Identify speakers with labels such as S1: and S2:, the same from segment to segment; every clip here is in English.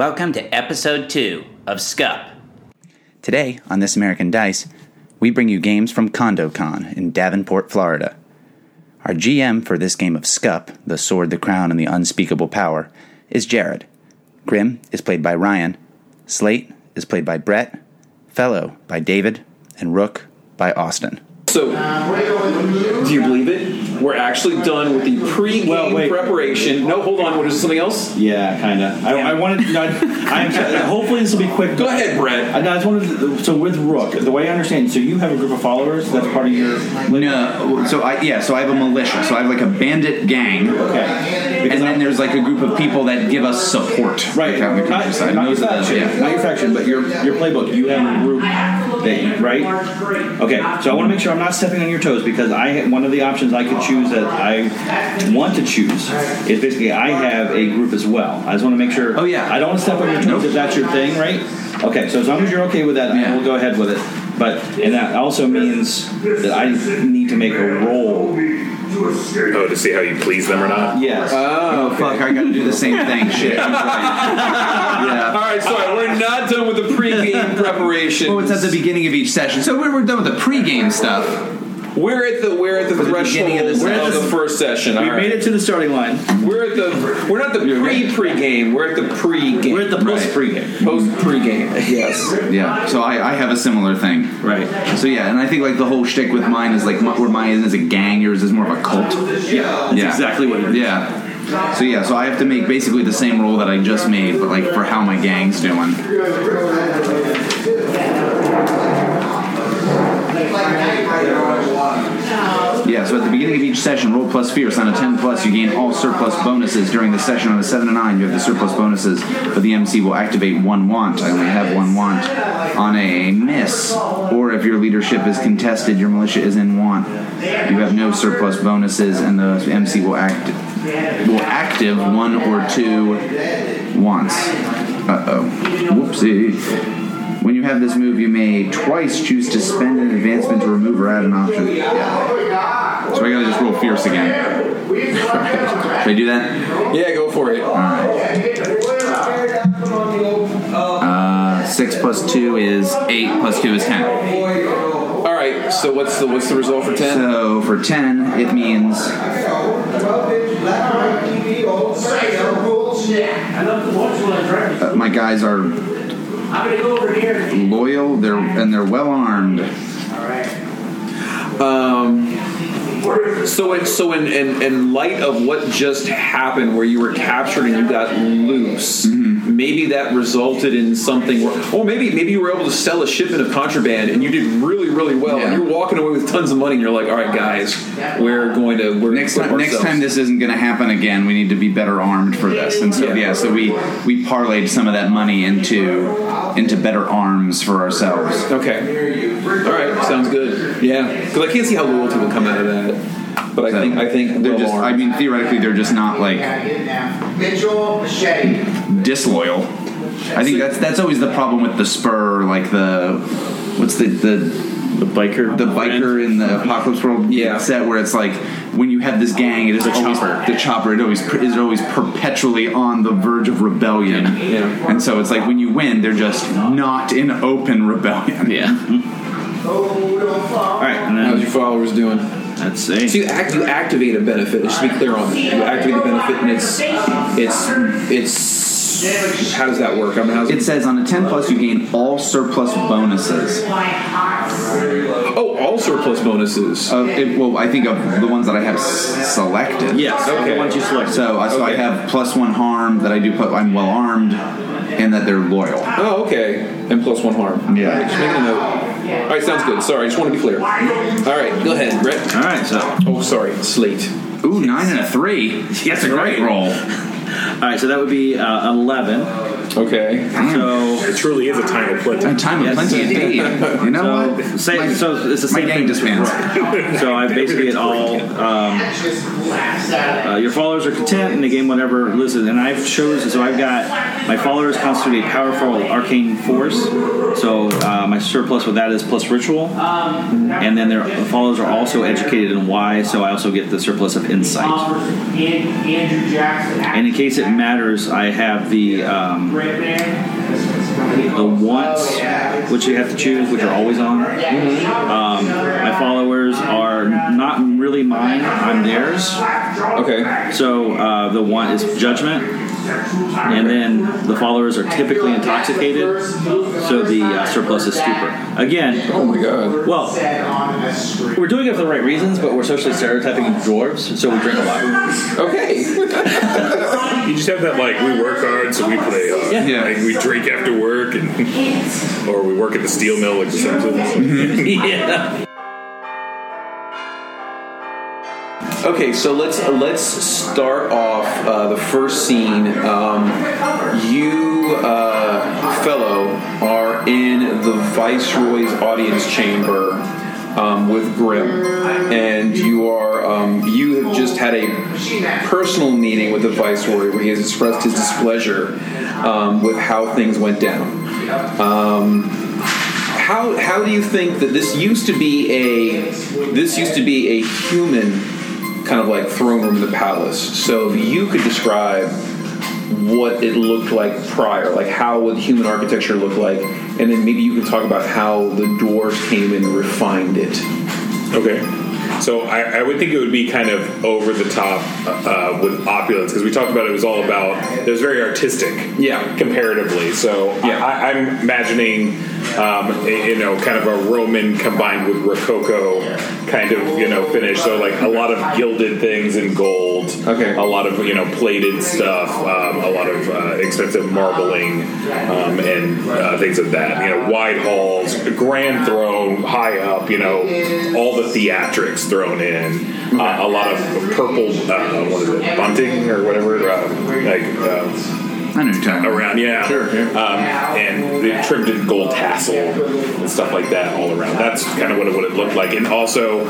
S1: Welcome to episode 2 of SCUP.
S2: Today, on This American Dice, we bring you games from CondoCon in Davenport, Florida. Our GM for this game of SCUP, The Sword, the Crown, and the Unspeakable Power, is Jared. Grim is played by Ryan. Slate is played by Brett. Fellow by David. And Rook by Austin.
S3: So, do you believe it? We're actually done with the pre-game
S4: Well, wait.
S3: preparation. No, hold on. What is something else?
S4: Yeah, kind of. I, I wanted. No, I, I'm, hopefully, this will be quick.
S3: Go ahead, Brett.
S4: I, no, I just wanted. To, so with Rook, the way I understand, so you have a group of followers. That's part of your.
S2: No, so I yeah, so I have a militia. So I have like a bandit gang,
S4: Okay.
S2: and then there's like a group of people that give us support.
S4: Right,
S2: Like, the
S4: not,
S2: countryside.
S4: not your
S2: those are the-
S4: faction,
S2: yeah.
S4: not your faction, but your your playbook. You have a group that right? Okay, so I want to make sure I'm not stepping on your toes because I one of the options I could choose that I want to choose is basically I have a group as well. I just want to make sure.
S2: Oh, yeah.
S4: I don't want to step on your toes
S2: Nope.
S4: if that's your thing, right? Okay, so as long as you're okay with that, then
S2: Yeah.
S4: we'll go ahead with it. But and that also means that I need to make a roll.
S5: Oh, to see how you please them or not?
S4: Yes.
S2: Oh, oh fuck! I got to do the same thing. Shit. I'm right. Yeah.
S3: right, sorry. We're not done with the pre-game preparation.
S2: Well, it's at the beginning of each session, so we're, we're done with the pre-game stuff.
S3: We're at the we're at the
S2: the
S3: threshold
S2: beginning of the
S3: we're at
S2: session.
S3: the first session.
S4: We
S3: right.
S4: made it to the starting line.
S3: We're at the we're not the pre pre-game. We're at the pre-game.
S4: We're at the post pregame.
S3: post pre-game. Yes.
S2: Yeah. So I, I have a similar thing.
S4: Right.
S2: So yeah, and I think like the whole shtick with mine is like my- where mine is a gang, yours is more of a cult.
S4: Yeah. That's
S2: Yeah.
S4: exactly what it is.
S2: Yeah. So yeah, so I have to make basically the same roll that I just made, but like for how my gang's doing. Yeah, so at the beginning of each session, roll plus fierce. On a 10 plus, you gain all surplus bonuses. During the session on a 7 to 9, you have the surplus bonuses, but the MC will activate one want. I only have one want. On a miss, or if your leadership is contested, your militia is in want. You have no surplus bonuses, and the MC will act will active one or two wants. Uh oh. Whoopsie. When you have this move, you may twice choose to spend an advancement to remove or add an option. Yeah. So I gotta just roll fierce again. Should I do that?
S3: Yeah, go for it.
S2: Uh, six plus two is eight. Plus two is ten.
S3: All right. So what's the what's the result for ten?
S2: So for ten, it means uh, my guys are loyal. They're and they're well armed.
S3: So, in, so in, in, in light of what just happened, where you were captured and you got loose, mm-hmm. maybe that resulted in something, where, or maybe maybe you were able to sell a shipment of contraband and you did really really well, and you're walking away with tons of money, and you're like, all right, guys, we're going to we're
S2: Next time,
S3: equip
S2: next time this isn't going to happen again. We need to be better armed for this. And so
S3: Yeah.
S2: yeah, so we we parlayed some of that money into into better arms for ourselves.
S3: Okay. All right. Sounds good. Yeah. Because I can't see how loyalty will come out of that. But I
S2: So
S3: think I think
S2: they're
S3: well
S2: just. I
S3: armed.
S2: mean, theoretically, they're just not like
S6: Mitchell Machete.
S2: disloyal. I think that's that's always the problem with the spur, like the what's the the
S4: The biker.
S2: the biker in the apocalypse world
S3: Yeah.
S2: set where it's like when you have this gang, it is
S4: The
S2: always
S4: chopper.
S2: the chopper. It always is always perpetually on the verge of rebellion.
S3: Yeah.
S2: And so it's like when you win, they're just not in open rebellion.
S4: Yeah. All right. And
S3: How's
S4: then
S3: your followers doing?
S4: let's see.
S3: So you, act, you activate a benefit. Just to be clear on that, you activate the benefit, and it's it's it's how does that work? I mean, how's
S2: It says on a 10 plus, you gain all surplus bonuses.
S3: oh all surplus bonuses.
S2: Of it, well, I think of the ones that I have s- selected.
S4: Yes.
S3: Okay.
S4: Okay. Once you select.
S2: So, uh, so I
S3: Okay.
S2: have plus one harm that I do. Put I'm well armed, and that they're loyal.
S3: Oh, okay. And plus one harm.
S2: Yeah.
S3: Just making a note. All right, sounds good. Sorry, I just want to be clear. All right, go ahead, Brett.
S4: All right. So.
S3: Oh, sorry, Slate.
S2: Ooh, nine and a three. That's a great roll.
S4: All right. So that would be uh, eleven.
S3: Okay.
S4: So.
S5: It truly is a time of plenty.
S2: A time of
S4: Yes.
S2: plenty indeed. You know
S4: So,
S2: what?
S4: say,
S2: My-
S4: so it's the
S2: my
S4: same
S2: gang
S4: thing.
S2: disbands.
S4: So I basically get all um, uh, your followers are content and they gain whatever. Listen, and I've chosen. So I've got my followers constitute a powerful arcane force. So uh, my surplus with that is plus ritual, and then their the followers are also educated in wise. So I also get the surplus of insight. And in case it matters, I have the um, the wants, which you have to choose, which are always on. Um, my followers are not really mine; I'm theirs.
S3: Okay.
S4: So uh, the want is judgment, and then the followers are typically intoxicated. So the uh, surplus is stupor. Again,
S3: Oh my god.
S4: well, we're doing it for the right reasons, but we're socially stereotyping dwarves, so we drink a lot.
S3: Okay.
S5: You just have that like we work hard, so we play hard.
S4: Yeah.
S2: Yeah.
S5: Like we drink after work, and or we work at the steel mill like the Simpsons.
S4: yeah.
S3: Okay, so let's let's start off uh, the first scene. Um, you, uh, fellow, are in the viceroy's audience chamber um, with Grim, and you are um, you have just had a personal meeting with the viceroy where he has expressed his displeasure um, with how things went down. Um, how how do you think that this used to be a this used to be a human kind of like throne room in the palace? So if you could describe what it looked like prior, like how would human architecture look like, and then maybe you can talk about how the dwarves came and refined it.
S5: Okay. So I, I would think it would be kind of over the top uh, with opulence because we talked about it was all about it was very artistic,
S3: Yeah.
S5: comparatively. So
S3: Yeah.
S5: I, I'm imagining, um, a- you know, kind of a Roman combined with Rococo kind of you know finish. So like a lot of gilded things in gold,
S3: Okay.
S5: a lot of you know plated stuff, um, a lot of uh, expensive marbling, um, and uh, things of that. You know, wide halls, grand throne, high up. You know, all the theatrics thrown in. Uh, a lot of purple, uh, what is it, bunting or whatever, uh, like.
S2: I know what you're
S5: around, yeah.
S3: Sure,
S5: Um, and they trimmed in gold tassel and stuff like that all around. That's kind of what it would have looked like. And also,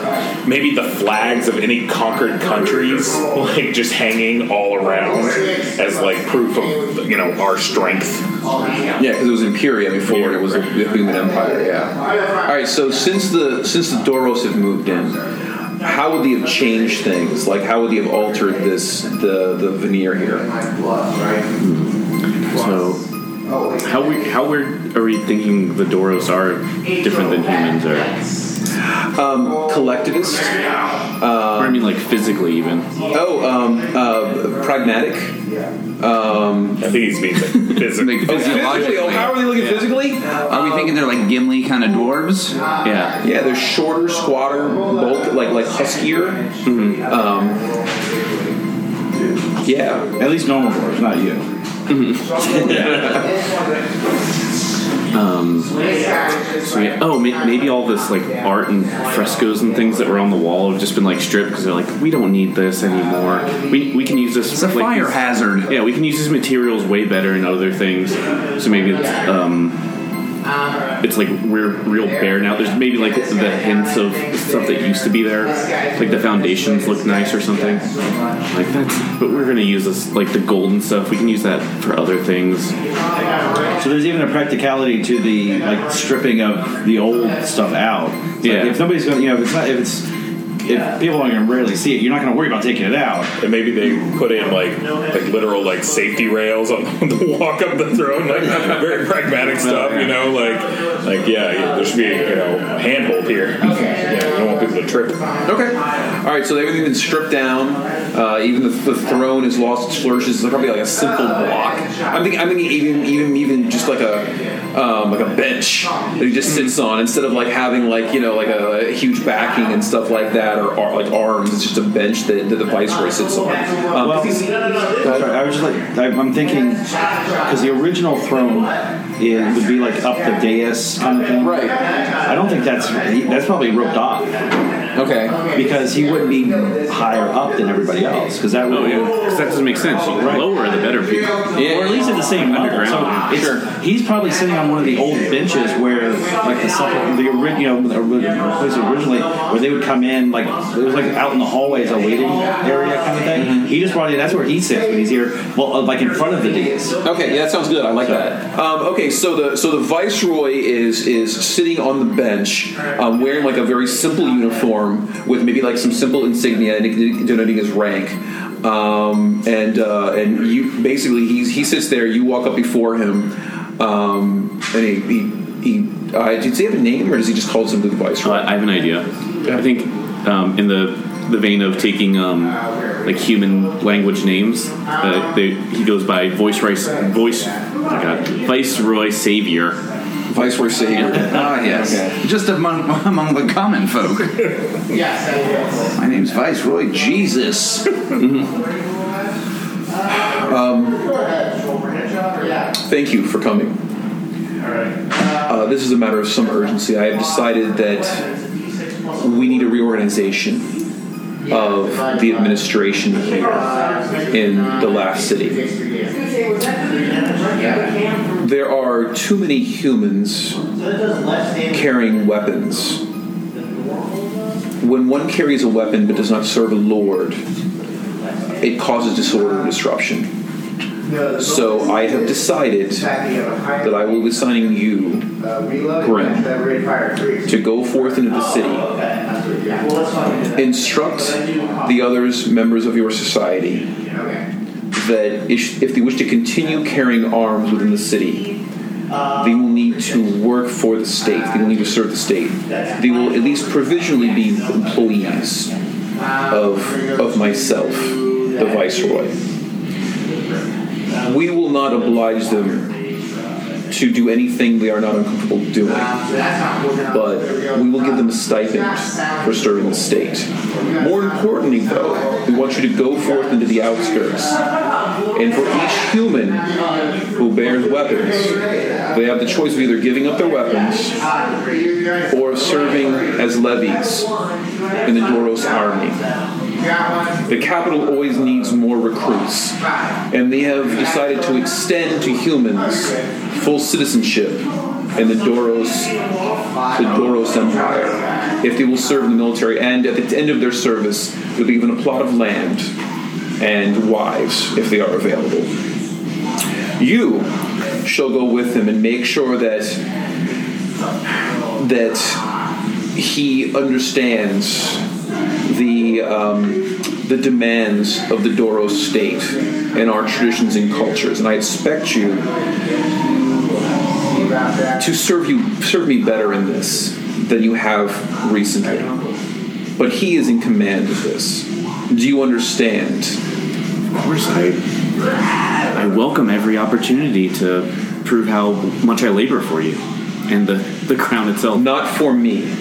S5: maybe the flags of any conquered countries, like just hanging all around as like proof of you know our strength.
S3: Yeah, because it was Imperia before and it was a, a human empire. Yeah. All right. So since the since the Doros have moved in, how would they have changed things? Like how would they have altered this the the veneer here?
S7: So, how we how weird are we thinking the Doros are different than humans are?
S3: Um, collectivist.
S7: or I mean, like physically even.
S3: Oh, um, uh, pragmatic. Um,
S5: I think he's being physical.
S2: Like,
S3: physically.
S2: physiologically.
S3: Oh, how are they looking physically?
S2: Are we thinking they're like Gimli kind of dwarves?
S7: Yeah.
S3: Yeah, they're shorter, squatter, bulk, like like huskier. Um, yeah.
S4: At least normal dwarves, not you.
S7: Um, so yeah. Oh, may, maybe all this like art and frescoes and things that were on the wall have just been like stripped because they're like, we don't need this anymore. We, we can use this.
S2: It's a
S7: like,
S2: fire hazard.
S7: Yeah, we can use these materials way better in other things. So maybe it's um, it's like we're real bare now. There's maybe like the hints of stuff that used to be there, like the foundations look nice or something. Like that's, but we're gonna use this like the golden stuff. We can use that for other things.
S4: So there's even a practicality to the like stripping of the old stuff out. It's like,
S7: Yeah.
S4: if nobody's going, to you know, if it's not, if it's if people are going to rarely see it, you're not going to worry about taking it out.
S5: And maybe they put in like like literal like safety rails on the walk up the throne, like very pragmatic stuff, you know, like like yeah, yeah there should be you know a handhold here. Yeah, you don't want people to trip.
S3: Okay. All right. So everything's been stripped down. Uh, even the, the throne has lost its flourishes. It's probably like a simple block. I'm thinking. I'm thinking even even even just like a um, like a bench that he just sits on instead of like having like you know like a, a huge backing and stuff like that or, or like arms. It's just a bench that, that the viceroy sits on. Um,
S4: Well, sorry, I was just like I- I'm thinking because the original throne it would be like up the dais kind of thing.
S3: Right.
S4: I don't think that's that's probably roped off
S3: Okay.
S4: because he wouldn't be higher up than everybody else because that would
S7: Oh yeah, because that doesn't make sense. The lower, the better people.
S4: or at least at the same level.
S7: Underground.
S4: So it's, he's probably sitting on one of the old benches where, like the supple- the ori- you know the place originally, where they would come in like it was like out in the hallways, a waiting area kind of thing. He just brought it. That's where he sits when he's here. Well, uh, like in front of the dais.
S3: Okay, yeah, that sounds good. I like that. Um, okay, so the so the viceroy is is sitting on the bench, um, wearing like a very simple uniform with maybe like some simple insignia denoting his rank. Um, and uh, and you basically he's he sits there. You walk up before him, um, and he he. he uh, does he have a name, or does he just call simply the viceroy?
S7: I, I have an idea. I think um, in the the vein of taking um, like human language names, uh, they, he goes by voice rice voice. Oh God, Viceroy Savior.
S3: Viceroy Savior.
S2: Ah, yes. Just among, among the common folk. yes. My name's Viceroy Jesus. Um.
S3: Thank you for coming. Uh, this is a matter of some urgency. I have decided that we need a reorganization of the administration here in the last city. There are too many humans carrying weapons. When one carries a weapon but does not serve a lord, it causes disorder and disruption. So I have decided that I will be assigning you Grim to go forth into the city, instruct the others, members of your society, that if they wish to continue carrying arms within the city, they will need to work for the state. They will need to serve the state. They will at least provisionally be employees of of myself, the viceroy we will not oblige them to do anything they are not uncomfortable doing, but we will give them a stipend for serving the state. More importantly, though, we want you to go forth into the outskirts, and for each human who bears weapons, they have the choice of either giving up their weapons or serving as levies in the Doros army. The capital always needs more recruits, and they have decided to extend to humans full citizenship in the Doros, the Doros Empire. If they will serve in the military, and at the end of their service, they'll be given a plot of land and wives if they are available. You shall go with him and make sure that that he understands the um, the demands of the Doros state and our traditions and cultures. And I expect you to serve you serve me better in this than you have recently. But he is in command of this. Do you understand?
S7: Of course, I I welcome every opportunity to prove how much I labor for you and the the crown itself.
S3: Not for me,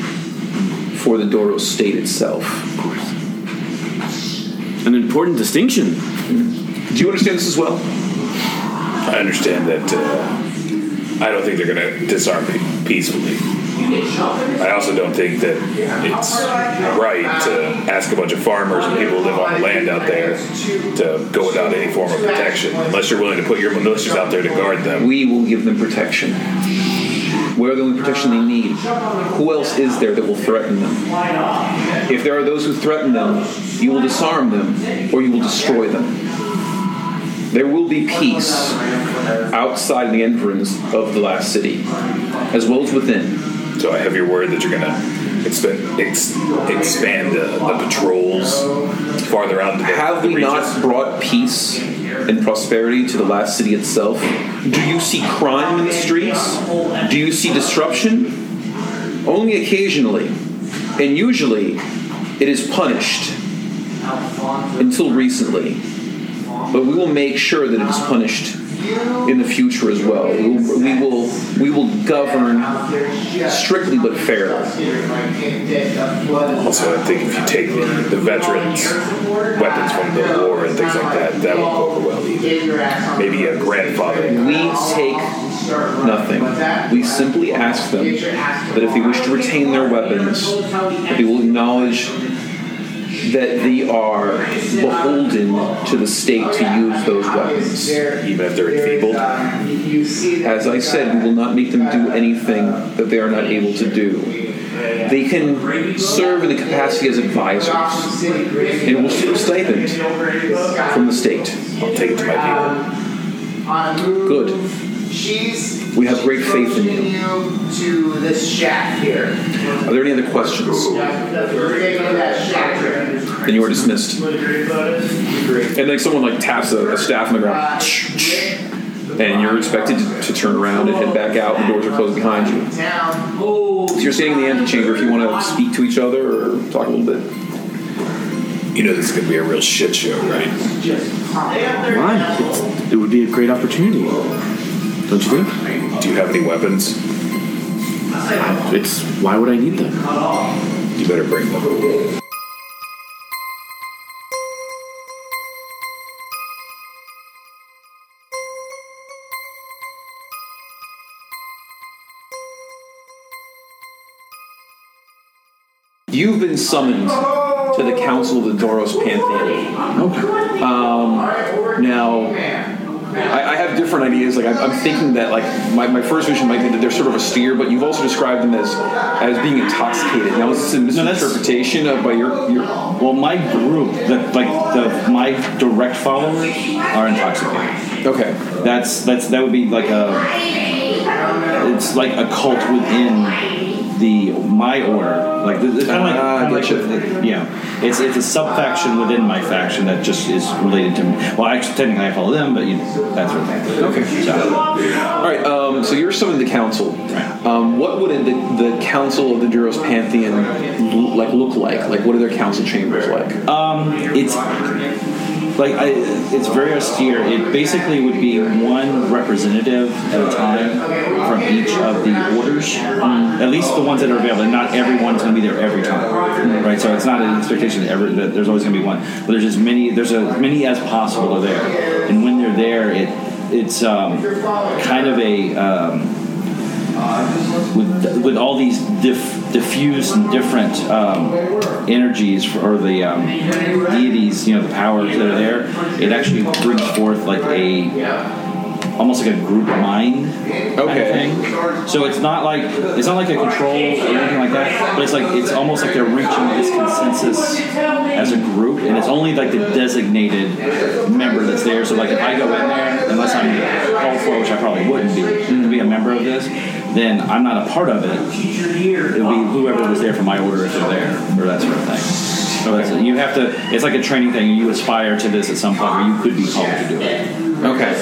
S3: for the Doros state itself.
S7: Of course. An important distinction.
S3: Do you understand this as well?
S5: I understand that. Uh, I don't think they're going to disarm me peacefully. I also don't think that it's right to ask a bunch of farmers and people who live on the land out there to go without any form of protection, unless you're willing to put your militias out there to guard them.
S3: We will give them protection. We're the only protection they need. Who else is there that will threaten them? If there are those who threaten them, you will disarm them or you will destroy them. There will be peace outside the environs of the last city, as well as within.
S5: So I have your word that you're going to expand, ex, expand uh, the patrols farther out the,
S3: Have
S5: the
S3: we
S5: regions.
S3: not brought peace and prosperity to the last city itself? Do you see crime in the streets? Do you see disruption? Only occasionally. And usually it is punished until recently. But we will make sure that it is punished in the future as well. We will we will, we will govern strictly but fairly.
S5: Also, I think if you take the, the veterans' weapons from the war and things like that, that won't go over well either. Maybe a grandfather.
S3: We take nothing. We simply ask them that if they wish to retain their weapons, that they will acknowledge that they are beholden to the state to use those weapons.
S5: Even if they're enfeebled.
S3: As I said, we will not make them do anything that they are not able to do. They can serve in the capacity as advisors and will receive a stipend from the state.
S5: I'll take it to my people.
S3: Good. We have great faith in you.
S6: To this shack here.
S3: Are there any other questions? Then you are dismissed. And like someone like taps a, a staff on the ground, uh, and you're expected to, to turn around and head back out. The doors are closed behind you. So you're standing in the antechamber. If you want to speak to each other or talk a little bit.
S5: You know this is going to be a real shit show, right?
S7: Why? It would be a great opportunity. Don't you think?
S5: Do you have any weapons?
S7: It's why would I need them?
S5: You better bring them.
S3: You've been summoned to the Council of the Doros Pantheon.
S7: Okay.
S3: Um, now, I, I have different ideas. Like I'm, I'm thinking that like my, my first vision might be that they're sort of a austere, but you've also described them as as being intoxicated. Now, is this a misinterpretation of by your your?
S4: Well, my group, the, like the my direct followers, are intoxicated.
S3: Okay.
S4: That's that's that would be like a. It's like a cult within the my order. Like it's kind of like,
S3: Ah,
S4: kinda like the- yeah. It's it's a sub faction within my faction that just is related to me. Well, actually, technically I follow them, but you know that sort of thing.
S3: Okay.
S4: So,
S3: All right. Um, so you're summoned to the council. Um, what would the, the council of the Doros Pantheon l- like look like? Like, what are their council chambers like?
S4: Um, it's like I, it's very austere. It basically would be one representative at a time from each of the orders, at least the ones that are available. And not everyone's going to be there every time, right? So it's not an expectation that, every, that there's always going to be one, but there's as many there's as many as possible are there. And when they're there, it it's um, kind of a um, with with all these diff, diffused and different um, energies for, or the um, deities, you know, the powers that are there, it actually brings forth like a almost like a group mind kind of thing. So it's not like it's not like a control or anything like that, but it's like it's almost like they're reaching this consensus as a group, and it's only like the designated member that's there. So like if I go in there, unless I'm called for, which I probably wouldn't be, to be a member of this, then I'm not a part of it. It would be whoever was there for my order if they're there, or that sort of thing. So that's, you have to. It's like a training thing. You aspire to this at some point where you could be called to do it.
S3: Okay.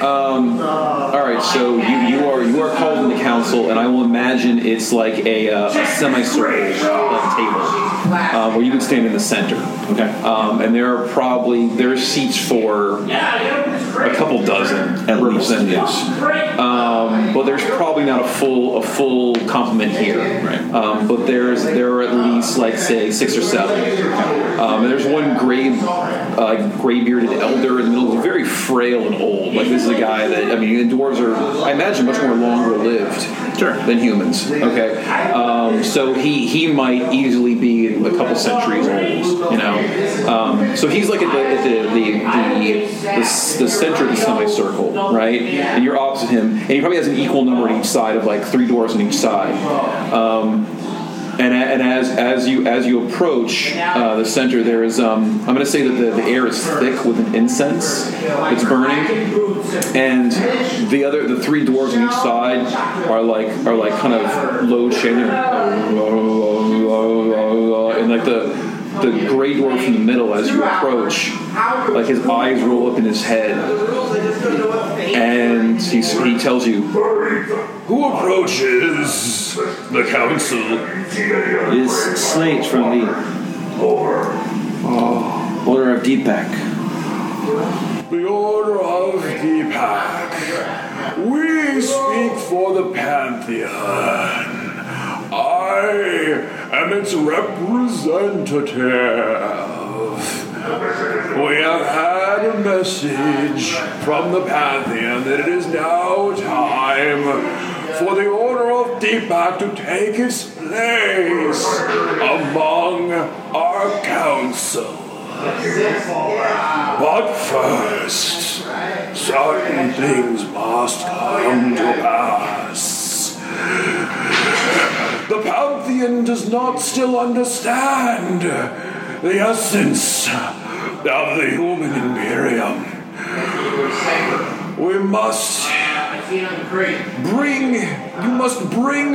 S3: Um, all right. So you, you are you are called into council, and I will imagine it's like a, uh, a semicircle table uh, where you can stand in the center.
S4: Okay.
S3: Um, and there are probably there are seats for a couple dozen
S4: At least,
S3: representatives. Um, but there's probably not a full a full complement here.
S4: Right.
S3: Um, but there's there are at least like say six or seven. Um, and there's one gray uh, gray bearded elder in the middle, very frail and old. Like this is a guy that I mean, the dwarves are I imagine much more longer lived
S4: Sure.
S3: than humans. Okay, um, so he he might easily be a couple centuries old. You know, um, so he's like at the at the the, the, the, center of the semicircle, right? And you're opposite him, and he probably has an equal number on each side of like three doors on each side. Um, and, and as as you as you approach uh, the center, there is um, I'm going to say that the, the air is thick with an incense that's burning, and the other the three doors on each side are like are like kind of low chanting, and like the the gray dwarf in the middle as you approach, like his eyes roll up in his head, and he he tells you,
S5: Who approaches the council?
S4: is Slate from the uh, Order of Deepak.
S8: the Order of Deepak. We speak for the Pantheon. I am its representative. We have had a message from the Pantheon that it is now time for the Order of Deepak to take its place among our council. But first, certain things must come to pass. The Pantheon does not still understand the essence of the human Imperium. We must bring, you must bring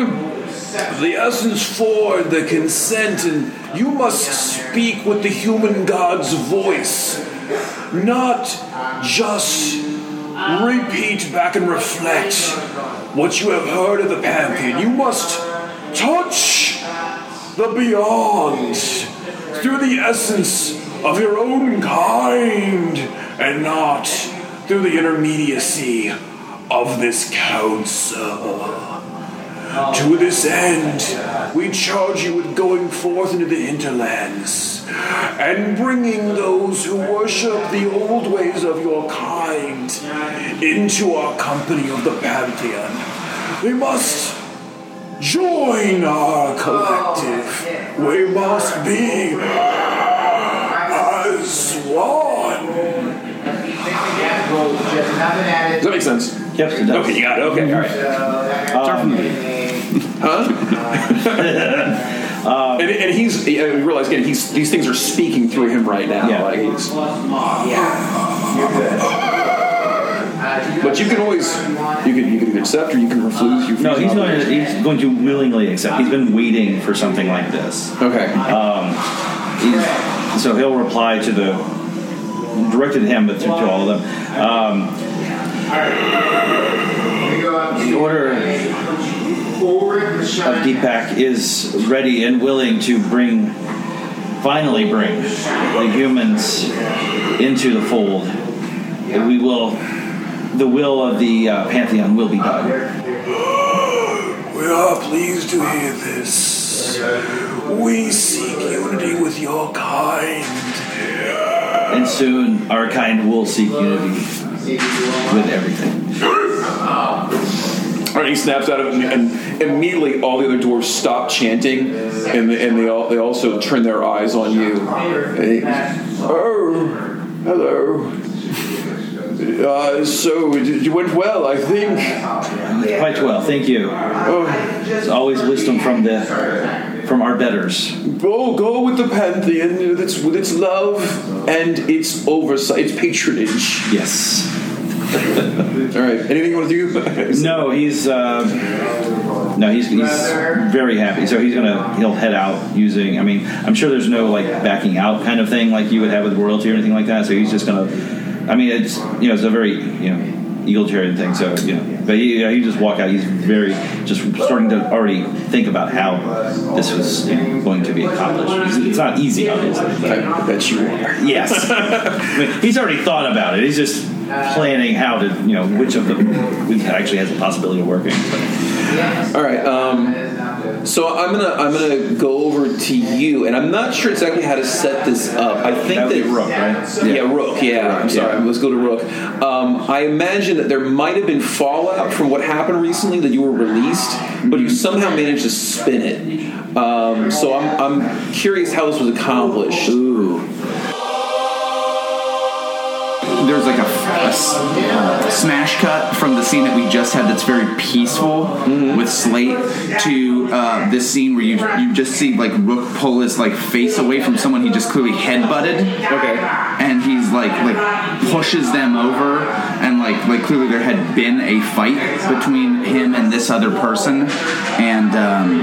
S8: the essence forward, the consent, and you must speak with the human god's voice, not just repeat back and reflect what you have heard of the Pantheon. You must touch the beyond through the essence of your own kind and not through the intermediacy of this council. To this end, we charge you with going forth into the hinterlands and bringing those who worship the old ways of your kind into our company of the Pantheon. We must join our oh, collective. We must be as one.
S3: Does that make sense?
S4: Yep, it does.
S3: Okay, you got it. Okay, all right.
S4: Uh, Start from the beginning.
S3: Um, and, and he's, I realize again, he's, these things are speaking through him right now.
S4: Yeah.
S3: Like he's, but you can always, you can, you can accept or you can refuse. You
S4: No, he's going to he's going to willingly accept. He's been waiting for something like this.
S3: Okay.
S4: He's, so he'll reply to the directed to him, but to, to all of them. Um, the order of Deepak is ready and willing to bring, finally bring the humans into the fold. We will, the will of the uh, pantheon will be done.
S8: We are pleased to hear this. We seek unity with your kind.
S4: And soon our kind will seek unity with everything.
S3: All right, he snaps out of it, and immediately all the other dwarves stop chanting, and they, and they all they also turn their eyes on you. And oh, hello. Uh, so it, went well, I think.
S4: Quite well, thank you.
S3: Oh,
S4: It's always wisdom from the from our betters.
S3: go go with the pantheon with its with its love and its oversight, its patronage.
S4: Yes.
S3: All right, anything you want to do?
S4: No, he's uh, no, he's he's very happy. So he's gonna he'll head out using. I mean, I'm sure there's no like backing out kind of thing like you would have with royalty or anything like that. So he's just gonna. I mean, it's you know it's a very you know egalitarian thing. So you know, but he, yeah, he just walk out. He's very just starting to already think about how this was you know, going to be accomplished. It's, it's not easy, obviously. But
S3: I bet you are.
S4: Yes, I mean, he's already thought about it. He's just planning how to you know which of them actually has a possibility of working.
S3: All right. Um, so I'm gonna I'm gonna go over to you, and I'm not sure exactly how to set this up. I think
S4: That
S3: that
S4: Rook, right?
S3: Yeah, Rook. Yeah, I'm sorry. Let's go to Rook. Um, I imagine that there might have been fallout from what happened recently that you were released, but you somehow managed to spin it. Um, so I'm I'm curious how this was accomplished.
S2: Ooh. There's like a, smash cut from the scene that we just had that's very peaceful with Slate to uh, this scene where you you just see like Rook pull his like face away from someone he just clearly headbutted.
S3: Okay.
S2: And he's like like pushes them over and like like clearly there had been a fight between him and this other person and um,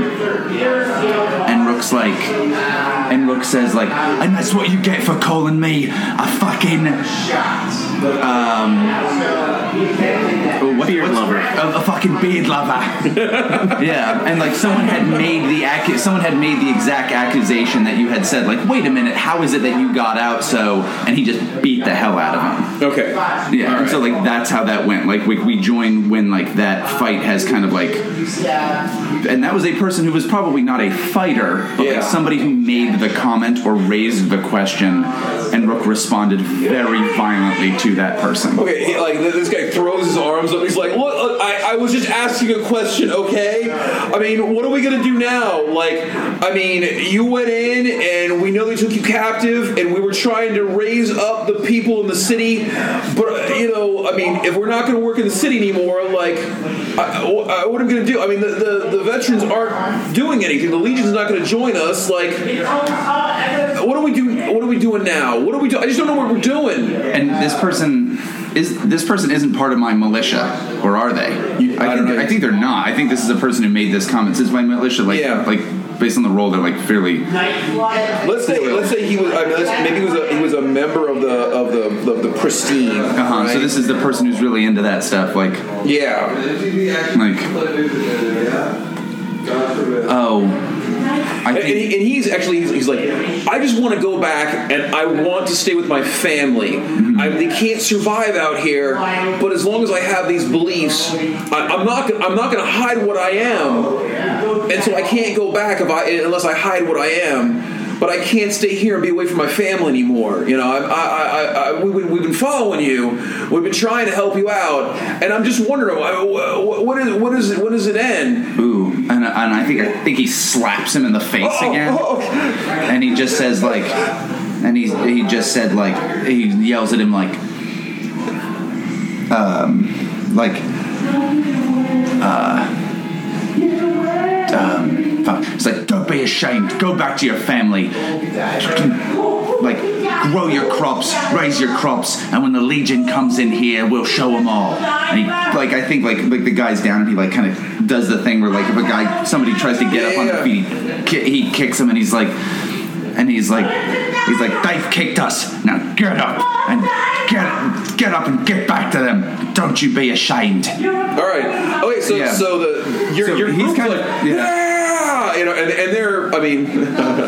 S2: says like, and that's what you get for calling me a fucking, um, what,
S7: Beard lover.
S2: a, a fucking beard lover. yeah, and like someone had made the accu- someone had made the exact accusation that you had said. Like, wait a minute, how is it that you got out so? And he just beat the hell out of him.
S3: Okay.
S2: Yeah, and so like that's how that went. Like we, we joined when like that fight has kind of like, and that was a person who was probably not a fighter, but
S3: Yeah.
S2: like somebody who made the comment or raised the question, and Rook responded very violently to that person.
S3: Okay, he, like this guy throws his arms up. He's like, "Look, look, I, I was just asking a question, okay? I mean, what are we gonna do now? Like, I mean, you went in and we know they took you captive, and we were trying to raise up the people in the city, but you know, I mean, if we're not gonna work in the city anymore, like, I, I- what am I gonna do? I mean, the, the the veterans aren't doing anything. The Legion's not gonna join us. Like, what are we do? What are we doing now? What are we doing? I just don't know what we're doing.
S2: And this person is this person isn't part of my militia, or are they? You- I,
S3: I
S2: think. I think they're not. I think this is a person who made this comment. Since my militia, like,
S3: Yeah.
S2: like based on the role, they're like fairly.
S3: Let's say let's say he was I mean, let's, maybe he was a, he was a member of the of the of the pristine.
S2: Uh-huh.
S3: right?
S2: So this is the person who's really into that stuff, like,
S3: yeah.
S2: like. Oh, I
S3: And, and
S2: think
S3: he, and he's actually he's, he's like I just want to go back and I want to stay with my family.
S2: Mm-hmm.
S3: I, they can't survive out here, but as long as I have these beliefs, I, I'm not I'm not going to hide what I am, and so I can't go back if I unless I hide what I am. But I can't stay here and be away from my family anymore. You know, I, I, I, I, we, we've been following you. We've been trying to help you out, and I'm just wondering, wh- what is, what is, it, when does it end?
S2: ooh, and, and I think I think he slaps him in the face
S3: Oh,
S2: again,
S3: oh,
S2: and he just says like, and he he just said like he yells at him like, um, like, uh, ashamed. Go back to your family. Like grow your crops, raise your crops, and when the legion comes in here, we'll show them all. And he, like I think like like the guy's down and he like kind of does the thing where like if a guy somebody tries to get up on their feet, he, he kicks him and he's like, and he's like he's like they've kicked us. Now get up and get get up and get back to them. Don't you be ashamed.
S3: All right. Okay. So
S2: Yeah.
S3: so the your
S2: So
S3: your
S2: he's kind of-
S3: like
S2: yeah.
S3: Yeah. you know, and, and they're I mean,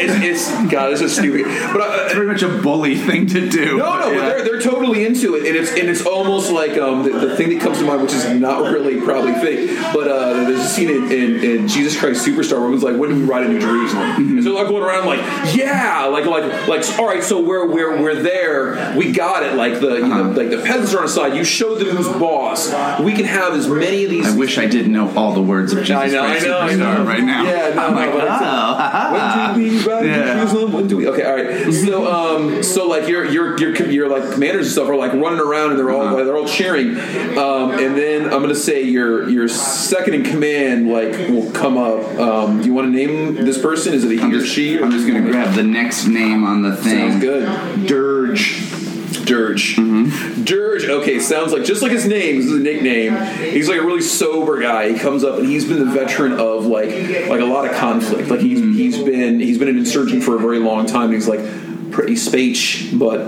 S3: it's, it's God, this is stupid, but uh,
S2: It's very much a bully thing to do.
S3: No, no,
S2: Yeah.
S3: but they're, they're totally into it, and it's and it's almost like um, the, the thing that comes to mind, which is not really probably fake, but uh, there's a scene in, in, in Jesus Christ Superstar where it was like, when do we ride into Jerusalem?
S2: Mm-hmm.
S3: And so they're like going around like, yeah, like like like, all right, so we're we're we're there, we got it. Like the you know,
S2: Uh-huh.
S3: like the peasants are on side. You showed them who's boss. We can have as many of these.
S2: I wish I didn't know all the words of Jesus
S3: I know,
S2: Christ
S3: I know, I
S2: Superstar
S3: know.
S2: right now.
S3: Yeah, no,
S2: I'm
S3: no,
S2: like,
S3: but
S2: oh,
S3: When do we ride
S2: Yeah.
S3: Jerusalem? When do we? Okay, all right. So, um, so like your your your your like commanders and stuff are like running around and they're all
S2: Uh-huh.
S3: they're all cheering. Um, and then I'm gonna say your your second in command like will come up. Um, do you want to name this person? Is it a he
S2: I'm
S3: or
S2: just,
S3: she? Or
S2: I'm just gonna grab the next name on the thing.
S3: Sounds good.
S2: Dirge.
S3: Dirge.
S2: Mm-hmm.
S3: Dirge. Okay, sounds like just like his name. This is a nickname. He's like a really sober guy. He comes up and he's been the veteran of like like a lot of conflict. Like he's
S2: Mm-hmm.
S3: he's been he's been an insurgent for a very long time. And he's like pretty speech, but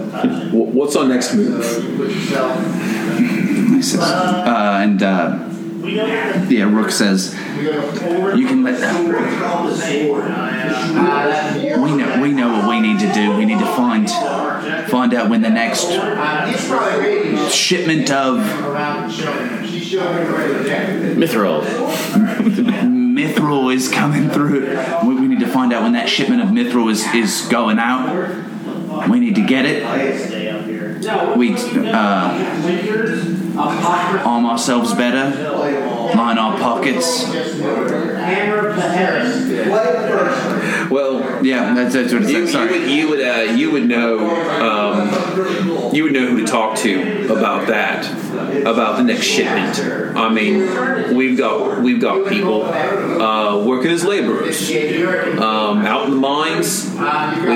S3: wh- what's our next move?
S2: He says, uh, and uh, yeah, Rook says, "You can let them. We know. We know what we need to do. We need to find find out when the next shipment of
S7: Mithril.
S2: mithril is coming through. We, we need to find out when that shipment of mithril is is going out. We need to get it. We uh, arm ourselves better, line our pockets.
S3: Well,
S2: Yeah, that's, that's what it
S3: you, you would you would uh, you would know um, you would know who to talk to about that about the next shipment. I mean, we've got we've got people uh, working as laborers um, out in the mines. We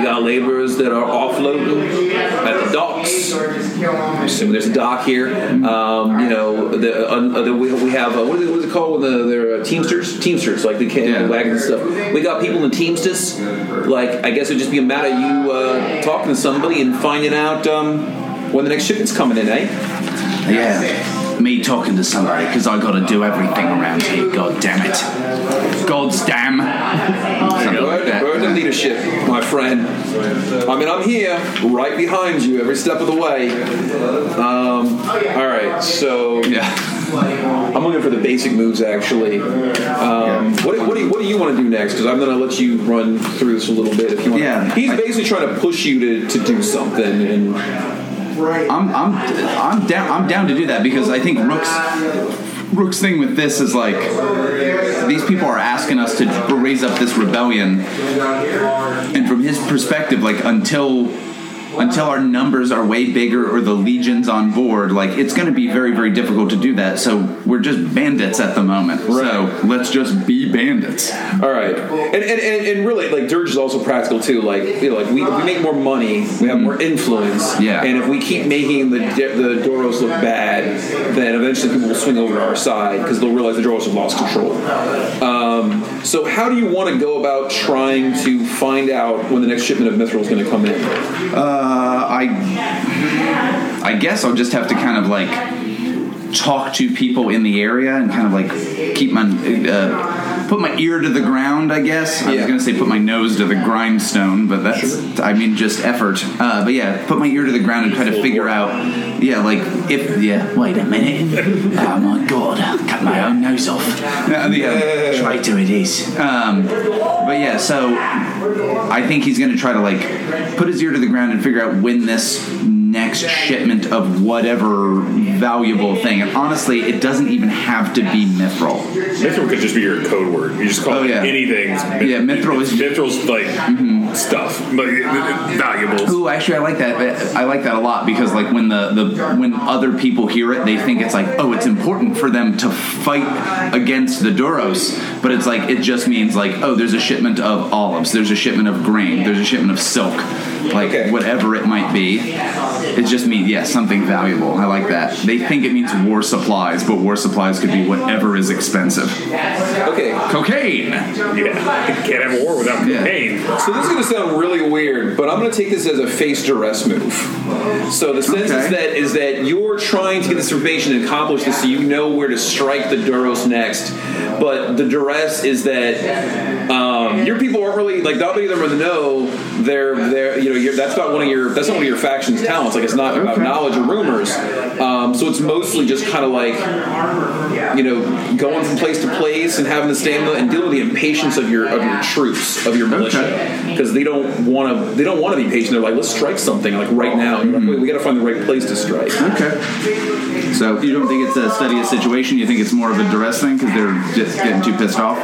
S3: got laborers that are offloading at the docks. I assume there's a dock here. Um, you know, the, uh, the, we, we have uh, what, is it, what is it called the, they're uh, teamsters? Teamsters, like the can
S2: Yeah.
S3: wagons and stuff. We got people in the Teamsters. Like, I guess it'd just be a matter of you uh, talking to somebody and finding out um, when the next shipment's coming in, eh?
S2: Yeah, me talking to somebody because I got to do everything around here. God damn it. God's damn. Something like
S3: Word,
S2: that.
S3: leadership, my friend. I mean, I'm here, right behind you, every step of the way. Um, all right, so
S2: Yeah.
S3: I'm looking for the basic moves actually. Um, what, what, do you, what do you want to do next? Because I'm going to let you run through this a little bit if you want.
S2: Yeah,
S3: He's basically trying to push you to, to do something, and
S2: I'm I'm I'm down I'm down to do that because I think Rook's Rook's thing with this is like these people are asking us to raise up this rebellion, and from his perspective, like until until our numbers are way bigger or the legions on board, like it's going to be very very difficult to do that. So we're just bandits at the moment. So let's just be bandits.
S3: All right, and and, and, and really, like Dirge is also practical too. Like you know, like we, if we make more money, we have more influence.
S2: Yeah.
S3: And if we keep making the the Doros look bad, then eventually people will swing over to our side because they'll realize the Doros have lost control. Um, so how do you want to go about trying to find out when the next shipment of mithril is going to come in?
S2: Uh, I I guess I'll just have to kind of like talk to people in the area and kind of like keep my uh, put my ear to the ground. I guess I
S3: Yeah.
S2: was gonna say put my nose to the grindstone, but that's I mean just effort. Uh, but yeah, put my ear to the ground and try to figure out. Yeah, like if yeah.
S1: Wait a minute. Oh my god, I cut my own nose off.
S2: Yeah, yeah.
S1: Traitor it is.
S2: Um, but yeah, so I think he's going to try to like put his ear to the ground and figure out when this next shipment of whatever valuable thing. And honestly, it doesn't even have to be mithril.
S5: Mithril could just be your code word. You just call
S2: Oh,
S5: it
S2: yeah.
S5: anything.
S2: Yeah, mithril is-
S5: Mithril's like mm-hmm. Stuff, like valuables.
S2: Ooh, actually, I like that. I like that a lot because, like, when the, the when other people hear it, they think it's like, oh, it's important for them to fight against the Doros. But it's like it just means like, oh, there's a shipment of olives, there's a shipment of grain, there's a shipment of silk, like
S3: Okay.
S2: whatever it might be. It just means yeah, something valuable. I like that. They think it means war supplies, but war supplies could be whatever is expensive.
S3: Okay.
S2: Cocaine.
S5: Yeah, can't have a war without
S2: Yeah.
S5: cocaine.
S3: So this is going to sound really weird, but I'm going to take this as a face duress move. So the sense is that is that you're trying to get this information and accomplish this, so you know where to strike the Doros next. But the duress is that um, your people aren't really like not many of them are in the know. They're they're you know that's not one of your that's not one of your faction's talents. Like it's not about
S2: Okay.
S3: knowledge or rumors. Um, so it's mostly just kind of like you know, going from place to place and having the stamina and dealing with the impatience of your of your troops of your militia because they don't want to they don't want to be patient. They're like, let's strike something like right now. You're like, Wait, we got to find the right place to strike.
S2: Okay. So you don't think it's a study of situation? You think it's more of a duress thing because they're just getting too pissed off?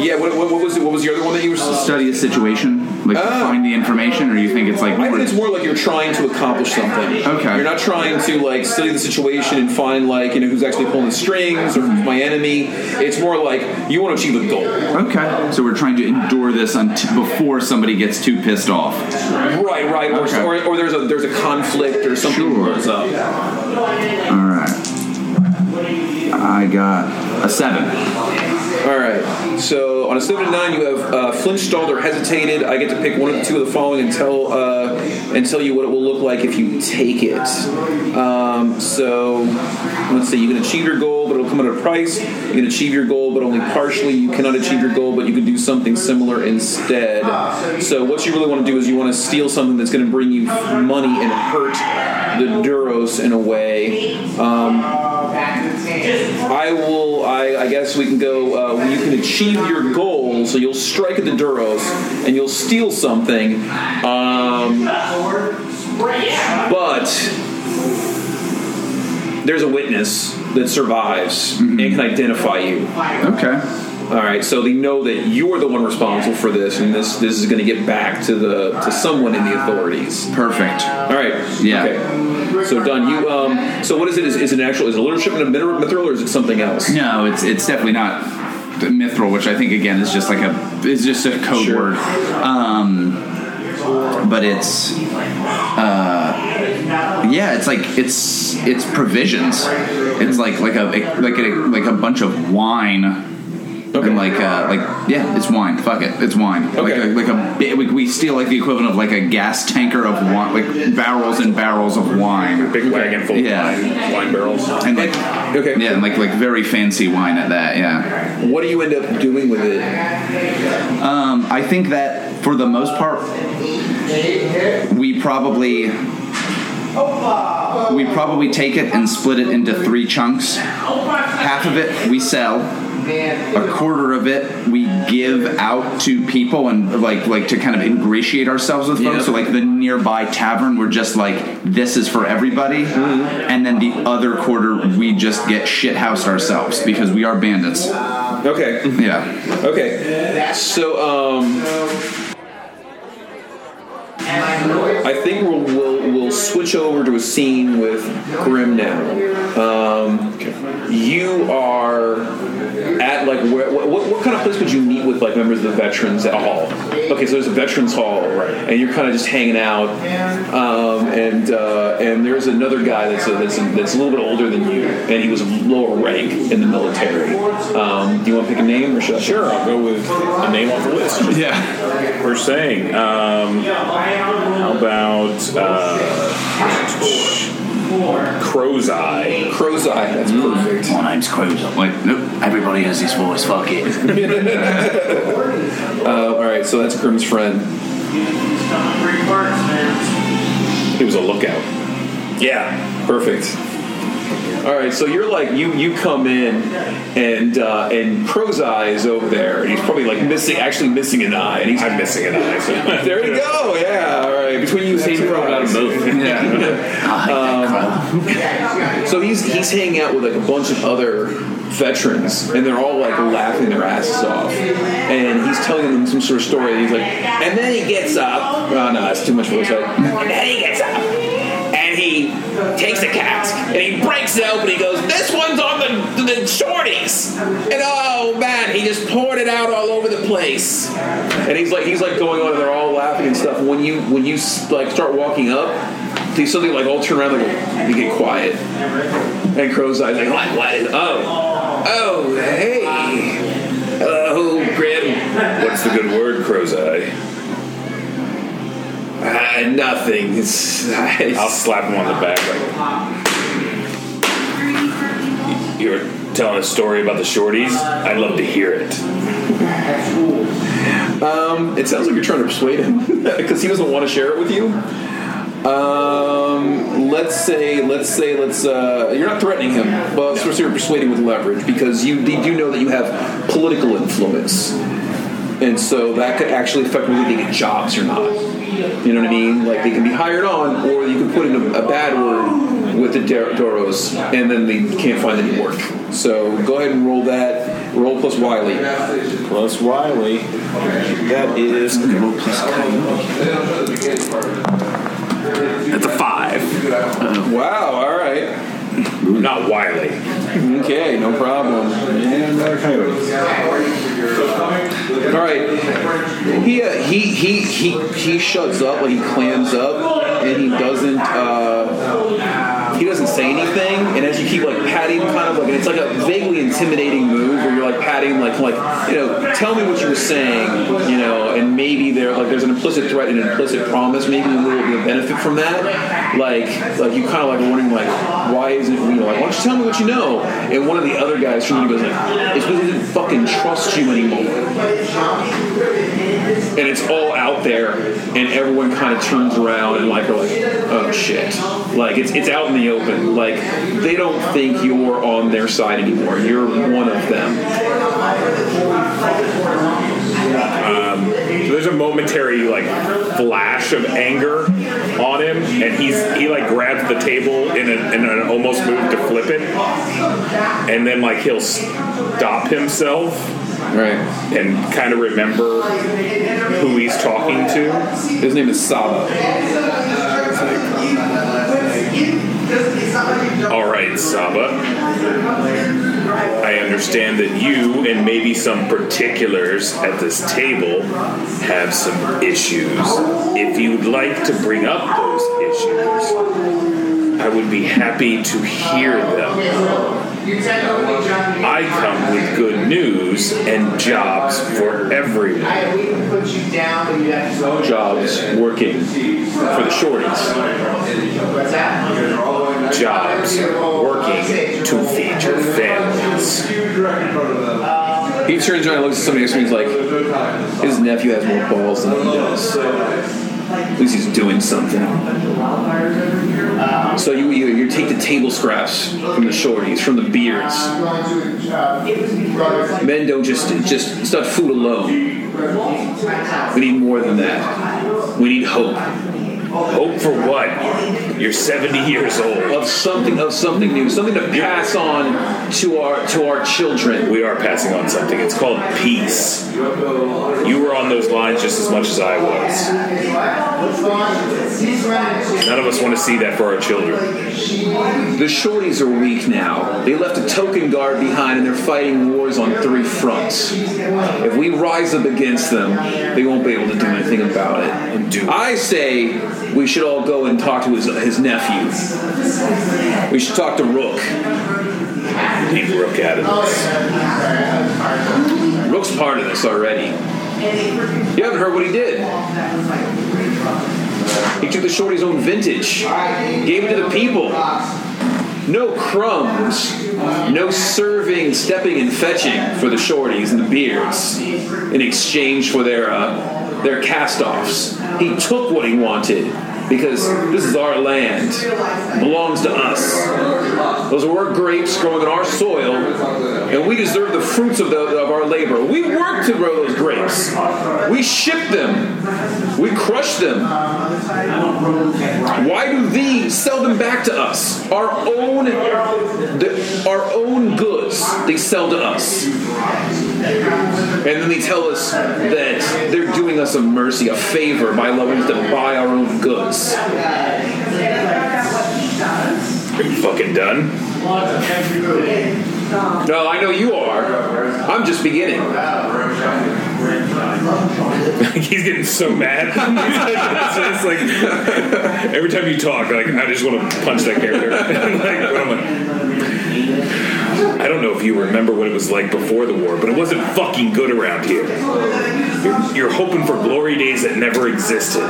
S3: Yeah. What, what, what was it? What was the other one that you were?
S2: Study a situation, like to
S3: Ah.
S2: find the information, or you think it's like
S3: I think it's more like you're trying to accomplish something.
S2: Okay.
S3: You're not trying to like study the situation and find like you know who's actually pulling the strings or who's my enemy. It's more like you want to achieve a goal.
S2: Okay, so we're trying to endure this before somebody gets too pissed off.
S3: Right. Right. Or,
S2: Okay.
S3: or, or there's a there's a conflict or something
S2: Sure.
S3: blows up.
S2: All right. I got a seven.
S3: All right. So on a seven to nine, you have uh, flinched, stalled, or hesitated. I get to pick one of the two of the following and tell uh, and tell you what it will look like if you take it. Um, so let's see. You can achieve your goal, come at a price. You can achieve your goal, but only partially. You cannot achieve your goal, but you can do something similar instead. So what you really want to do is you want to steal something that's going to bring you money and hurt the Doros in a way. Um, I will. I, I guess we can go. Uh, you can achieve your goal, so you'll strike at the Doros and you'll steal something. Um, but there's a witness that survives and can identify you.
S2: Okay.
S3: All right, so they know that you're the one responsible for this, and this this is going to get back to the to someone in the authorities.
S2: Perfect.
S3: All right.
S2: Yeah.
S3: Okay. So done. You. Um. So what is it? Is, is it an actual? Is it a leadership in a mithril, or is it something else?
S2: No, it's it's definitely not mithril, which I think again is just like a is just a code
S3: Sure.
S2: word. Um, but it's uh, yeah, it's like it's it's provisions. It's like like a like a like a bunch of wine And like, uh, like, yeah, it's wine. Fuck it, it's wine.
S3: Okay.
S2: Like, a, like a we, we steal like the equivalent of like a gas tanker of wine, like barrels and barrels of wine,
S5: Big wagon full
S2: Yeah.
S5: of wine, wine barrels.
S2: and like,
S3: Okay.
S2: yeah, and like like very fancy wine at that. Yeah.
S3: What do you end up doing with it?
S2: Um, I think that for the most part, we probably we probably take it and split it into three chunks. Half of it we sell. A quarter of it we give out to people and like like to kind of ingratiate ourselves with folks.
S3: Yeah.
S2: So like the nearby tavern, we're just like this is for everybody, and then the other quarter we just get shit housed ourselves because we are bandits.
S3: Okay.
S2: Yeah.
S3: Okay. So, um, I think we'll, we'll we'll switch over to a scene with Grim now. Um, you are at like where, what, what kind of place would you meet with like members of the veterans at a hall? Okay, so there's a veterans hall, right? And you're kind of just hanging out, um, and uh, and there's another guy that's a, that's a, that's a little bit older than you, and he was of lower rank in the military. Um, do you want to pick a name or should I?
S5: Sure, I'll go with a name off the list.
S2: Yeah.
S5: We're saying, um, how about uh, Crow's Eye?
S3: Crow's Eye. That's perfect.
S1: My name's Cruz. Wait, nope. Everybody has this voice. Fuck it.
S3: Uh, all right, so that's Grim's friend.
S5: He was a lookout.
S3: Yeah, perfect. All right, so you're like you you come in and uh, and Crow's Eye is over there, and he's probably like missing actually missing an eye, and he's
S5: I'm missing an eye. So.
S3: there you go. Yeah, all right. Between you,
S7: and
S3: two
S7: pro got
S3: eyes.
S7: them.
S2: Yeah.
S1: I hate that crowd.
S3: So he's he's hanging out with like a bunch of other veterans, and they're all like laughing their asses off. And he's telling them some sort of story. And he's like, and then he gets up. Oh no, that's too much voice. Right? And then he gets up, and he takes a cask and he breaks it open. He goes, "This one's on the the shorties," and oh man, he just poured it out all over the place. And he's like, he's like going on, and they're all laughing and stuff. When you when you like start walking up, they suddenly like all turn around, like they get quiet. And Crow's Eye's like, what? What? Oh, oh, hey, hello, Grim.
S5: What's the good word, Crow's Eye?
S3: Uh, nothing. It's, it's
S5: I'll slap him on the back. Like, you were telling a story about the shorties. I'd love to hear it.
S3: Um, it sounds like you're trying to persuade him because he doesn't want to share it with you. Um, let's say, let's say, let's. Uh, you're not threatening him, but no. you're persuading with leverage because you, you do know that you have political influence, and so that could actually affect whether they get jobs or not. You know what I mean? Like they can be hired on, or you can put in a, a bad word with the Dor- Doros, and then they can't find any work. So go ahead and roll that. Roll plus Wiley.
S5: Plus Wiley. That is
S1: Roll plus
S7: That's a five.
S3: Wow. All right.
S5: not Wiley.
S3: Okay. No problem.
S4: And uh, another coyote.
S3: All right. He uh, he he he he shuts up, like he clams up, and he doesn't uh, he doesn't say anything. And as you keep like patting, kind of like, and it's like a vaguely intimidating move where you're like patting, like like you know, tell me what you were saying, you know, and maybe there like there's an implicit threat and an implicit promise. Maybe we'll, we'll benefit from that. Like like you kind of like wondering like why isn't you know like why don't you tell me what you know? And one of the other guys from goes like it's because he didn't fucking trust you anymore and it's all out there, and everyone kind of turns around and like are like, oh shit, like it's it's out in the open. Like they don't think you're on their side anymore. You're one of them.
S5: Um, so there's a momentary like flash of anger on him, and he's he like grabs the table in, a, in an almost move to flip it, and then like he'll stop himself
S3: Right.
S5: and kind of remember who he's talking to.
S3: His name is Saba.
S5: Right, Saba. I understand that you and maybe some particulars at this table have some issues. If you'd like to bring up those issues, I would be happy to hear them. I come with good news and jobs for everyone.
S6: I, we can put you down, but you have to go.
S3: Jobs working for the shorties.
S5: Jobs working to feed your families.
S3: He turns around and looks at somebody next to me. He's like, his nephew has more balls than he does. At least he's doing something. So you, you you take the table scraps from the shorties, from the beards. Men don't just just it's not food alone. We need more than that. We need hope
S5: Hope for what? You're 70 years old.
S3: of something of something new, something to pass on to our to our children.
S5: We are passing on something. It's called peace. You were on those lines just as much as I was. None of us want to see that for our children.
S3: The shorties are weak now. They left a token guard behind and they're fighting wars on three fronts. If we rise up against them, they won't be able to do anything about it. I say we should all go and talk to his, his nephew. We should talk to Rook.
S5: leave Rook out of this.
S3: Rook's part of this already. You haven't heard what he did. He took the shorty's own vintage, gave it to the people. No crumbs, no serving, stepping, and fetching for the shorties and the beards in exchange for their uh, their cast-offs. He took what he wanted because this is our land, belongs to us. Those are our grapes growing in our soil, and we deserve the fruits of, the, of our labor. We work to grow those grapes. We ship them. We crush them. Why do these sell them back to us? Our own, the, our own goods they sell to us. And then they tell us that they're doing us a mercy, a favor by allowing us to buy our own goods.
S5: Are you fucking done?
S3: No, I know you are. I'm just beginning.
S5: He's getting so mad. it's, like every time you talk, like I just want to punch that character. like, I don't know if you remember what it was like before the war, but it wasn't fucking good around here. You're, you're hoping for glory days that never existed.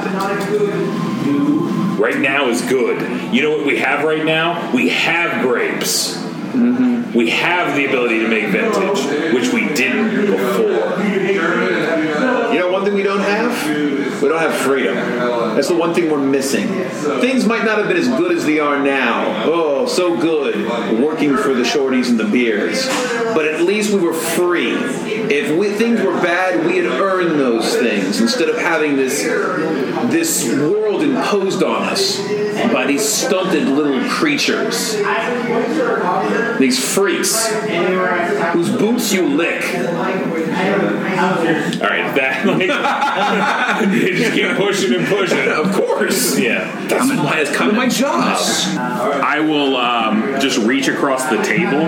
S5: Right now is good. You know what we have right now? We have grapes. Mm-hmm. We have the ability to make vintage, which we didn't before.
S3: You know, one thing we don't have? We don't have freedom. That's the one thing we're missing. Things might not have been as good as they are now. Oh, so good working for the shorties and the beards. But at least we were free. If we, things were bad, we had earned those things instead of having this this world imposed on us by these stunted little creatures. These freaks whose boots you lick.
S5: All right, that like, you just keep pushing and pushing.
S3: Of course.
S5: Yeah.
S3: That's why it's kind of my job.
S7: I will um, just reach across the table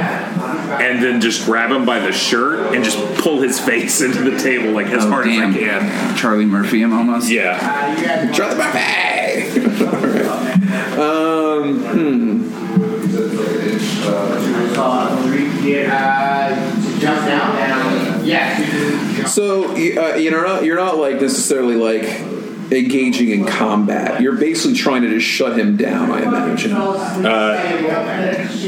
S7: and then just grab him by the shirt and just pull his face into the table like as
S2: Oh,
S7: hard
S2: damn.
S7: as I can.
S2: Charlie Murphy him almost.
S5: Yeah.
S3: Charlie Murphy! um, hmm.
S6: To jump down? Yeah.
S3: So you- uh, you're not you're not like necessarily like engaging in combat. You're basically trying to just shut him down. I imagine.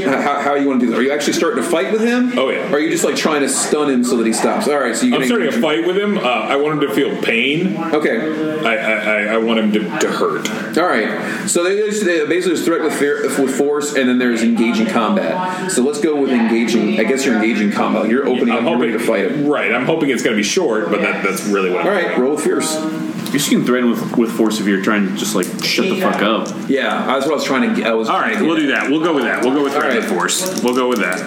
S3: how, how you want to do that? Are you actually starting to fight with him?
S5: Oh, yeah.
S3: Or are you just like trying to stun him so that he stops? All right. So you
S5: I'm starting to fight with him. Uh, I want him to feel pain.
S3: Okay.
S5: I, I, I- I want him to, to hurt.
S3: All right. So there's uh, basically there's threat with fear, with force, and then there's engaging combat. So let's go with engaging. I guess you're engaging combat. You're opening up.
S5: I'm
S3: You're
S5: hoping
S3: ready to fight him.
S5: Right. I'm hoping it's going to be short, but that, that's really what I'm
S3: All right. Roll with fierce.
S7: You can threaten with, with force if you're trying to just like shut the fuck up.
S3: Yeah, that's what I was trying to. get. I was.
S7: All right, we'll do that. We'll go with that. We'll go with
S3: All
S7: threaten with force. We'll go with that.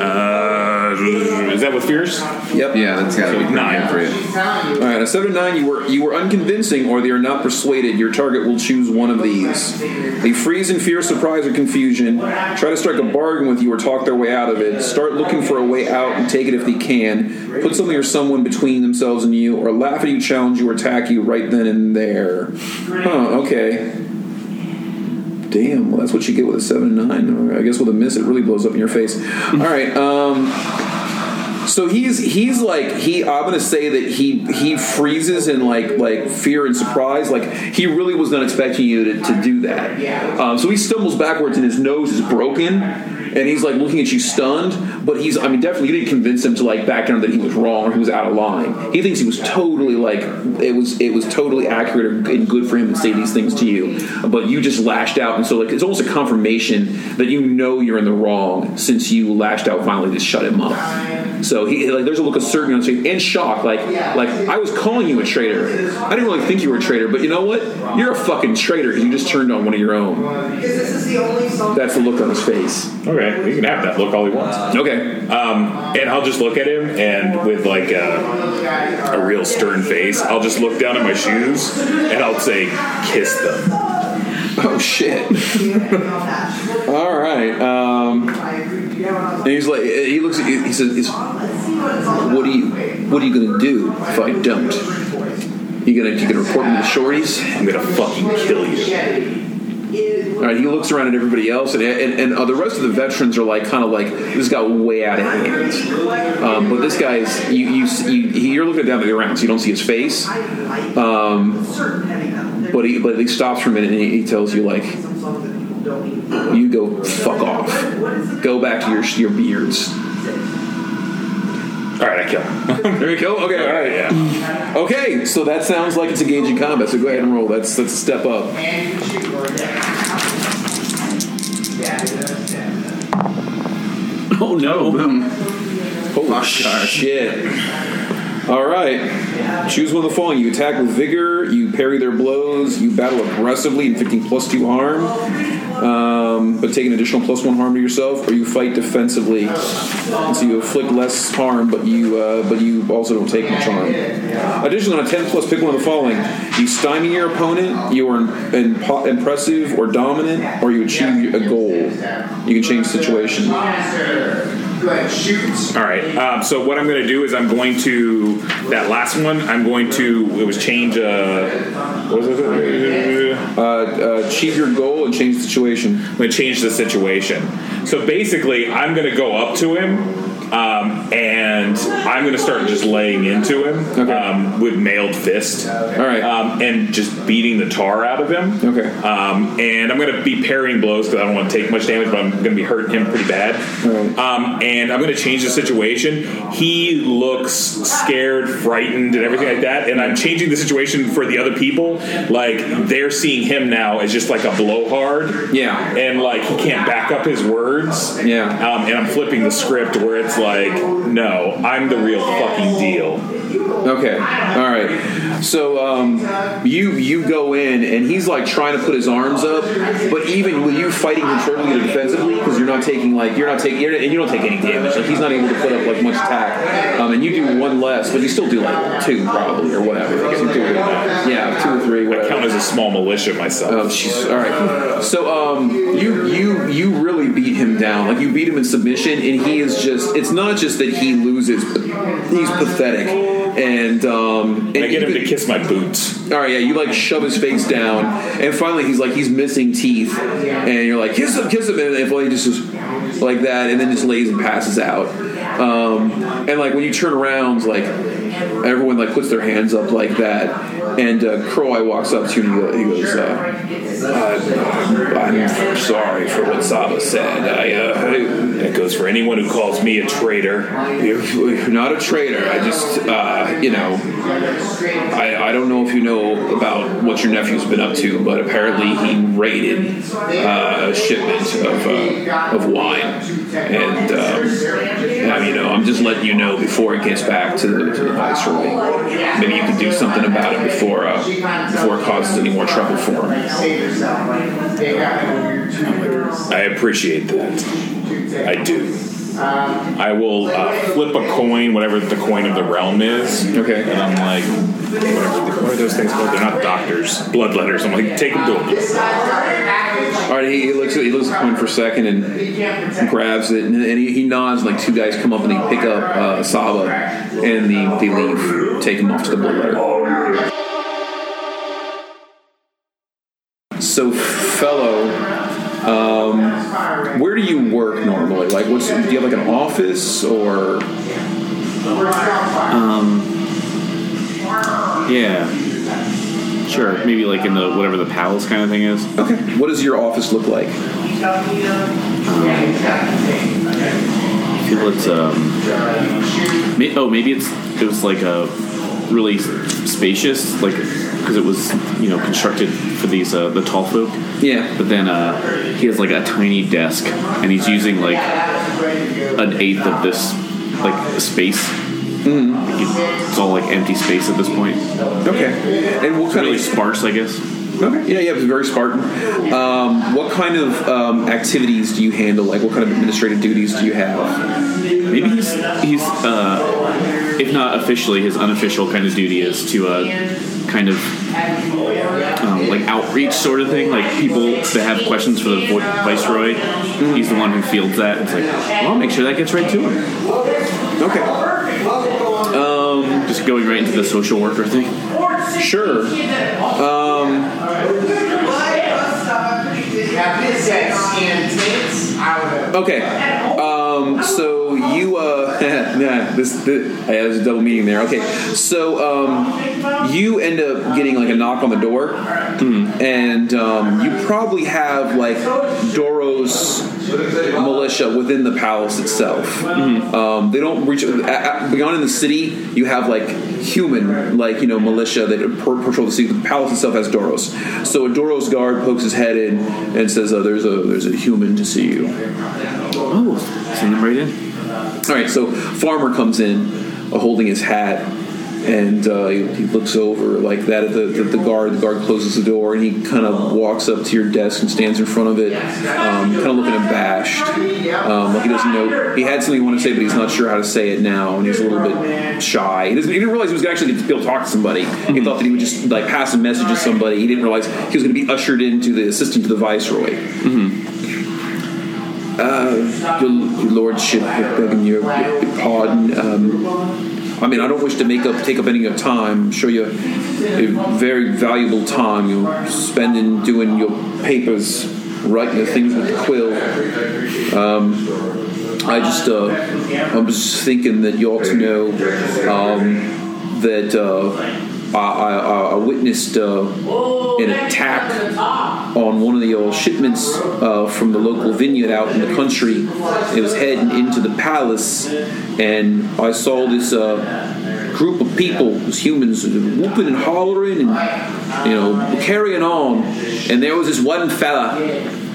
S5: Uh, is that with fierce?
S3: Yep.
S2: Yeah, that's got to be
S5: Nine.
S2: for you.
S3: All right, a seven nine. You were you were unconvincing, or they are not persuaded. Your target will choose one of these. They freeze in fear, surprise, or confusion. Try to strike a bargain with you, or talk their way out of it. Start looking for a way out and take it if they can. Put something or someone between themselves and you, or laugh at you, challenge you, or attack you right then and there. Huh? Okay. Damn. Well, that's what you get with a seven and nine. I guess with a miss, it really blows up in your face. All right. Um, so he's he's like he. I'm gonna say that he he freezes in like like fear and surprise. Like he really was not expecting you to, to do that. Um, so he stumbles backwards and his nose is broken. And he's like looking at you stunned, but he's, I mean, definitely you didn't convince him to like back down that he was wrong or he was out of line. He thinks he was totally like, it was, it was totally accurate and good for him to say these things to you. But you just lashed out. And so like, it's almost a confirmation that you know you're in the wrong since you lashed out finally to shut him up. So he, like, there's a look of certainty on his face and shock. Like, like I was calling you a traitor. I didn't really think you were a traitor, but you know what? You're a fucking traitor because you just turned on one of your own.
S6: Because this is the only song.
S3: That's the look on his face.
S5: Okay, he can have that look all he wants.
S3: Okay.
S5: Um, and I'll just look at him, and with like a, a real stern face, I'll just look down at my shoes, and I'll say, "Kiss them."
S3: Oh shit! All right. Um, and he's like, he looks at you. He says, he's, "What are you? What are you gonna do if I don't? You gonna you gonna report me to the shorties?"
S5: I'm gonna fucking kill you.
S3: All right. He looks around at everybody else, and and, and uh, the rest of the veterans are like, kind of like, this got way out of hand. Um, but this guy's, you you, you you're looking down at the ground, so you don't see his face. Um, but he but he stops for a minute and he, he tells you like, you go fuck off. Go back to your your beards.
S5: All right, I kill him.
S3: There you go. Okay, all right.
S5: Yeah.
S3: Okay, so that sounds like it's engaging combat. So go ahead and roll. That's that's a step up.
S7: Oh no!
S1: Oh, boom.
S3: Holy shit! All right. Choose one of the following: you attack with vigor, you parry their blows, you battle aggressively, inflicting plus two harm, um, but take an additional plus one harm to yourself, or you fight defensively, and so you inflict less harm, but you uh, but you also don't take much harm. Additionally, on a ten plus, pick one of the following: you stymie your opponent, you are impressive or dominant, or you achieve a goal. You can change situation.
S5: All right. Um, so what I'm going to do is I'm going to that last one. I'm going to it was change. Uh?
S3: Uh, uh, achieve your goal and change the situation.
S5: I'm to change the situation. So basically, I'm to go up to him, um, and I'm going to start just laying into him
S3: Okay.
S5: um, with mailed fist.
S3: All right.
S5: Um, and just beating the tar out of him.
S3: Okay.
S5: Um, and I'm going to be parrying blows because I don't want to take much damage, but I'm going to be hurting him pretty bad.
S3: Right.
S5: Um, and I'm going to change the situation. He looks scared, frightened, and everything like that. And I'm changing the situation for the other people. Like they're seeing him now as just like a blowhard.
S3: Yeah.
S5: And like he can't back up his words.
S3: Yeah.
S5: Um, and I'm flipping the script where it's like, no, I'm the real fucking deal.
S3: Okay. All right. So um, you you go in and he's like trying to put his arms up, but even with you fighting conservatively or defensively, because you're not taking like you're not taking you're, and you don't take any damage. Like he's not able to put up like much attack, um, and you do one less, but you still do like two probably or whatever. Do, yeah, two or three,
S5: I count as a small militia myself.
S3: Oh, jeez. All right. So, um, you you you really beat him down. Like you beat him in submission, and he is just. It's not just that he loses, he's pathetic. And um, and
S5: I get him to kiss my boots.
S3: all right, yeah, you like shove his face down, and finally he's like he's missing teeth, and you're like kiss him, kiss him, and finally he just goes like that, and then just lays and passes out. Um, and like when you turn around, like everyone like puts their hands up like that, and uh, Croy walks up to you and he goes, he goes uh, uh, "I'm sorry for what Saba said. I, uh,
S5: That goes for anyone who calls me a traitor.
S3: you're, you're not a traitor. I just, uh, you know, I, I don't know if you know about what your nephew's been up to, but apparently he raided uh, a shipment of, uh, of wine. And, um, You know, I'm just letting you know before it gets back to the, to the viceroy. Maybe you can do something about it before, uh, before it causes any more trouble for him.
S5: I appreciate that. I do. I will uh, flip a coin, whatever the coin of the realm is.
S3: Okay.
S5: And I'm like, whatever, what are those things called? They're not doctors, bloodletters. I'm like, take them to him.
S3: All right, he, he looks at he looks at the coin for a second and grabs it, and, and he, he nods. Like two guys come up and they pick up uh, Saba, and they, they leave, take him off to the bloodletter. so fellow, um, where do you work normally? Like, what's do you have like an office or?
S7: Yeah. Sure. Maybe like in the whatever the palace kind of thing is.
S3: Okay. What does your office look like?
S7: I feel it's um. May, oh, maybe it's it was like a really spacious, like because it was you know constructed for these uh, the tall folk.
S3: Yeah.
S7: But then uh, he has like a tiny desk, and he's using like an eighth of this like space.
S3: Mm-hmm.
S7: Like, it's all like empty space at this point.
S3: Okay. And what kind
S7: Really
S3: of
S7: sparse, I guess.
S3: Okay. Yeah, yeah, it's very Spartan. Um, what kind of um, activities do you handle? Like, what kind of administrative duties do you have?
S7: Maybe he's he's uh, if not officially, his unofficial kind of duty is to uh, kind of um, like outreach sort of thing. Like people that have questions for the vo- viceroy, he's the one who fields that. It's like, well, I'll make sure that gets right to him.
S3: Okay.
S7: Um, just going right into the social worker thing.
S3: Sure. Um, okay. Um, so you, uh, nah, this, this, I had a double meaning there. Okay. So, um, you end up getting like a knock on the door, and um, you probably have like Doro's militia within the palace itself. Um, they don't reach a- a- beyond in the city. You have like human, like you know, militia that per- patrol the city. The palace itself has Doros. So a Doros guard pokes his head in and says, uh, "There's a there's a human to see you."
S7: Oh, send them right in.
S3: All right, so farmer comes in, uh, holding his hat, and uh, he, he looks over like that at the, the, the guard. The guard closes the door, and he kind of walks up to your desk and stands in front of it, um, kind of looking abashed, um, like he doesn't know. He had something he wanted to say, but he's not sure how to say it now, and he's a little bit shy. He, doesn't, he didn't realize he was actually going to be able to talk to somebody. He thought that he would just like pass a message to somebody. He didn't realize he was going to be ushered into the assistant to the viceroy. Uh, your, your lordship, begging your, your pardon. Um, I mean, I don't wish to make up, take up any of your time. I'm sure you're very valuable time you're spending doing your papers, writing the things with the quill. Um, I just, uh, I'm just thinking that you ought to know um, that uh, I, I, I witnessed uh, an attack on one of the old shipments uh, from the local vineyard out in the country. It was heading into the palace, and I saw this uh, group of people, humans, whooping and hollering and you know carrying on. And there was this one fella,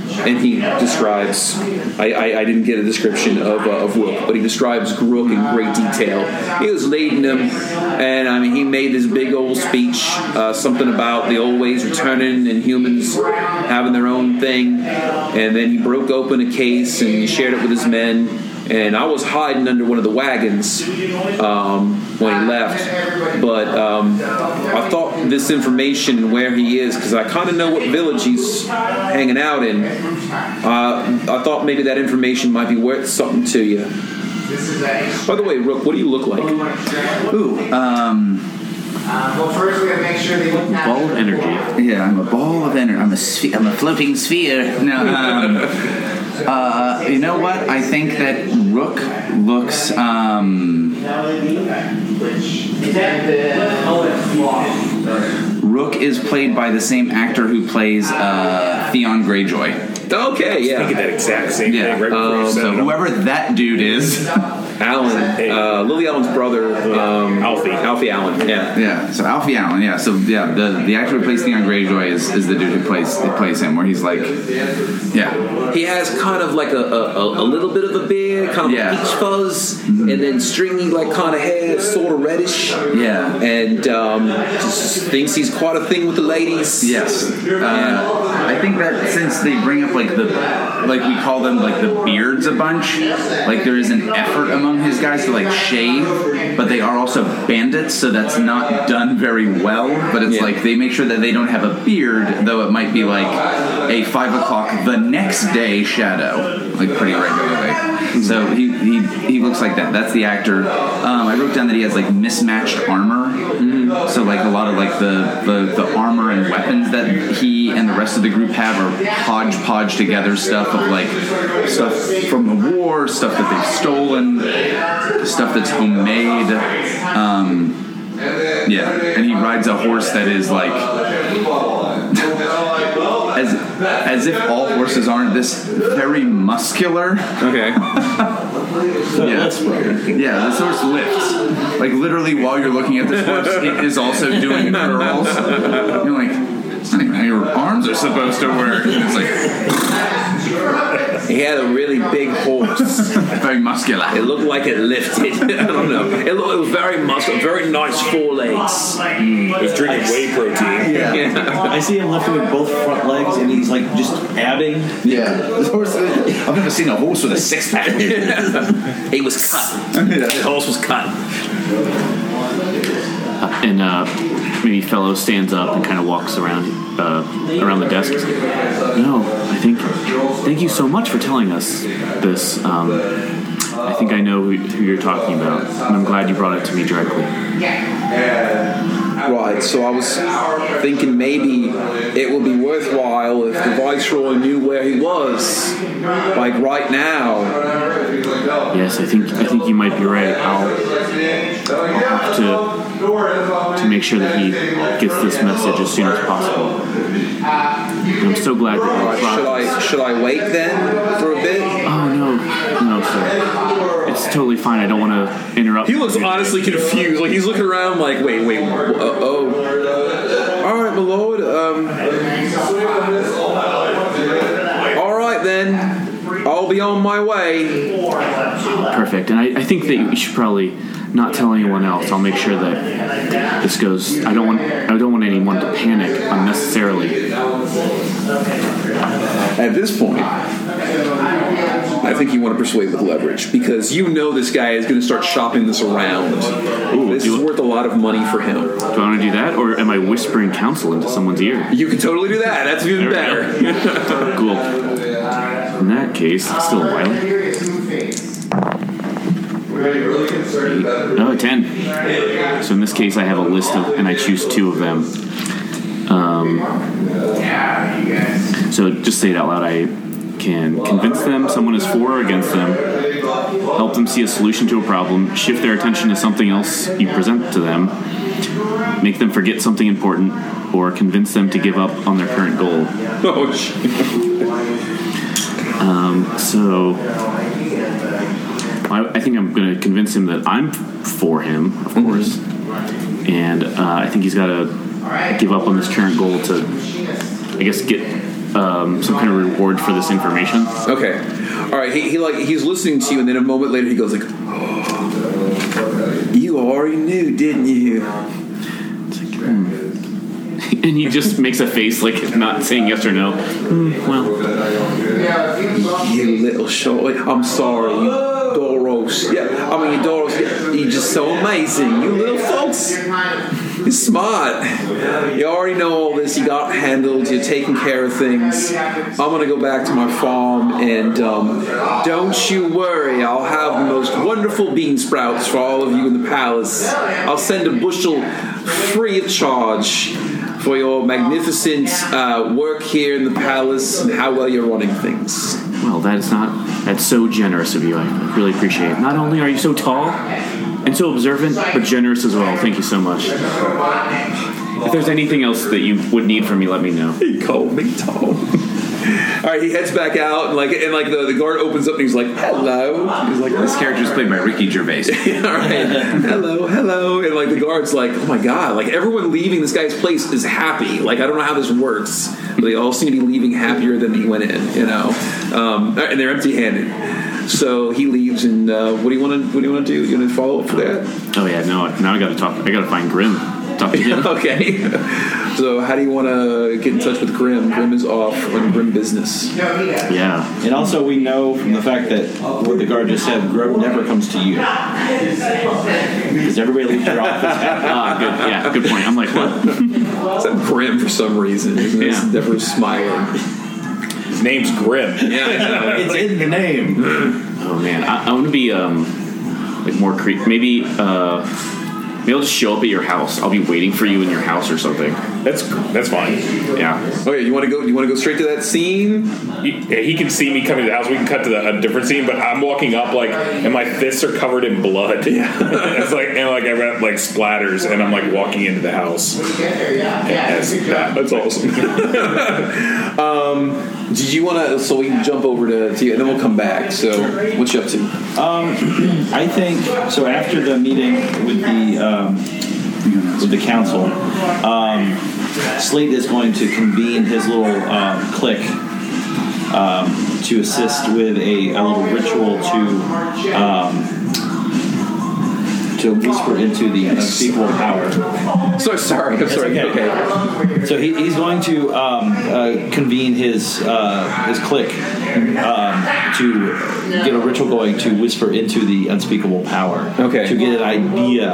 S3: and he describes. I, I, I didn't get a description of uh, of Rook, but he describes Rook in great detail. He was leading them, and I mean he made this big old speech, uh, something about the old ways returning and humans having their own thing, and then he broke open a case and he shared it with his men. And I was hiding under one of the wagons um, when he left, but um, I thought this information and where he is, because I kind of know what village he's hanging out in. Uh, I thought maybe that information might be worth something to you. By the way, Rook, what do you look like?
S2: Ooh, um,
S6: well, first we gotta make sure they look
S7: Ball of energy.
S2: yeah, I'm a ball of energy. I'm a sphe- I'm a floating sphere. No, um, uh, you know what? I think that Rook looks. Um, Rook is played by the same actor who plays uh, Theon Greyjoy.
S3: Okay,
S5: Thinking
S3: yeah.
S5: that exact same
S2: Yeah,
S5: thing right before you
S2: So whoever that dude is,
S3: Alan, uh, Lily Allen's brother, um,
S5: Alfie.
S3: Alfie Allen. Yeah.
S2: yeah. So Alfie Allen, yeah. So yeah, the the actor who plays Theon Greyjoy is, is the dude who plays who plays him, where he's like, yeah,
S3: He has kind of like a, a, a little bit of a beard, kind of
S2: Yeah.
S3: peach fuzz, and then stringy, like kind of hair, sort of reddish.
S2: yeah.
S3: And um, just thinks he's quite a thing with the ladies.
S2: Yes, uh, I think that since they bring up like the like we call them like the beards a bunch, like there is an effort among his guys to like shave, but they are also bandits, so that's not done very well. But it's
S3: Yeah.
S2: like they make sure that they don't have a beard, though it might be like a five o'clock the next day shadow, like pretty regularly. So he, he he looks like that. That's the actor. Um, I wrote down that he has like mismatched armor. So like a lot of like the, the, the armor and weapons that he and the rest of the group have are hodgepodge together stuff of like stuff from the war, stuff that they've stolen, stuff that's homemade. Um, yeah, and he rides a horse that is like as as if all horses aren't this very muscular.
S3: Okay.
S2: Yeah, yeah. This horse lifts. Like literally, while you're looking at this horse, it is also doing curls. You're like, it's not even how your arms are supposed to work. It's like
S3: He had a really big horse.
S2: very muscular.
S3: It looked like it lifted. I don't know. It, looked, it was very muscular, very nice forelegs.
S5: He was drinking whey protein.
S3: Yeah.
S4: I see him lifting with both front legs, and he's like just adding.
S2: Yeah, this horse. I've never seen a horse with a six pack.
S3: He was cut. The horse was cut.
S7: and uh, maybe fellow stands up and kind of walks around uh, around the desk. No, I think. Thank you so much for telling us this. Um, I think I know who, who you're talking about, and I'm glad you brought it to me directly.
S3: Right, so I was thinking maybe it would be worthwhile if the Viceroy knew where he was. Like right now.
S7: Yes, I think I think you might be right. I'll, I'll have to to make sure that he gets this message as soon as possible. And I'm so glad that you
S3: Right,
S7: brought
S3: should I should I wait then for a bit?
S7: Oh no, no, sir. It's totally fine. I don't want to interrupt.
S3: He looks honestly confused. Like he's looking around like, wait, wait, uh, oh. All right, my lord. Um, all right then. I'll be on my way.
S7: Perfect. And I, I think that you should probably not tell anyone else. I'll make sure that this goes. I don't want. I don't want anyone to panic unnecessarily.
S3: At this point, I think you want to persuade with leverage because you know this guy is going to start shopping this around. this
S7: do
S3: is worth a lot of money for him.
S7: Do I want to do that, or am I whispering counsel into someone's ear?
S3: You can totally do that. That's even better.
S7: Cool. In that case, still a while. Oh, 10. So in this case, I have a list of, and I choose two of them. Um, so just say it out loud. I can convince them someone is for or against them, help them see a solution to a problem, shift their attention to something else you present to them, make them forget something important, or convince them to give up on their current goal.
S3: oh, shit.
S7: So I, I think I'm going to convince him that I'm for him, of course, and uh, I think he's got to give up on this current goal to, I guess, get um, some kind of reward for this information.
S3: Okay. All right. He, he like he's listening to you, and then a moment later he goes like, "You already knew, didn't you?"
S7: And he just makes a face like not saying yes or no. Hmm, well,
S3: You little short. I'm sorry, Yeah, I mean, your Doros. You're just so amazing. You little folks. You're smart. You already know all this. You got handled. You're taking care of things. I'm gonna go back to my farm, and um, don't you worry. I'll have the most wonderful bean sprouts for all of you in the palace. I'll send a bushel free of charge for your magnificent uh, work here in the palace and how well you're running things.
S7: Well, that is not. That's so generous of you. I really appreciate it. Not only are you so tall and so observant, but generous as well. Thank you so much. If there's anything else that you would need from me, let me know.
S3: He called me tall. All right, he heads back out, and like, and like the, the guard opens up, and he's like, "Hello." He's like,
S2: This character is played by Ricky Gervais.
S3: "All right, hello, hello," and like the guard's like, "Oh my god!" Like everyone leaving this guy's place is happy. Like I don't know how this works, but they all seem to be leaving happier than he went in. You know, um, and they're empty-handed. So he leaves, and uh, what do you want to what do you want to do? You want to follow up for that?
S7: Oh yeah, now now I got to talk. I got to find Grim. Talk to him.
S3: okay. So how do you want to get in touch with Grim? Grim is off on Grim business.
S7: Yeah.
S4: And also, we know from the fact that what the guard just said, Grim never comes to you. Because everybody leaves your office.
S7: Ah, good. Yeah, good point. I'm like, what?
S3: It's a Grim for some reason. Isn't it? It's
S7: Yeah.
S3: never smiling.
S5: His name's Grim.
S3: Yeah.
S4: it's in the name.
S7: Oh man, I, I want to be um like more creep. Maybe uh maybe I'll just show up at your house. I'll be waiting for you in your house or something.
S5: That's that's fine.
S7: Yeah.
S3: Okay, you want to go? You want to go straight to that scene?
S5: He, he can see me coming to the house. We can cut to the, a different scene, but I'm walking up like, and my fists are covered in blood. Yeah. it's like and like I got like splatters, and I'm like walking into the house. As that.
S3: That's awesome. um, did you want to? So we can jump over to, to you, and then we'll come back. So, what's you up to?
S4: Um, I think so. After the meeting with the um, with the council, um, Slate is going to convene his little um, clique um, to assist with a, a little ritual to um, to whisper into the unspeakable power.
S3: So sorry. I'm sorry.
S4: okay.
S3: okay.
S4: So he, he's going to um, uh, convene his uh, his clique um, to get a ritual going to whisper into the unspeakable power.
S3: Okay.
S4: To get an idea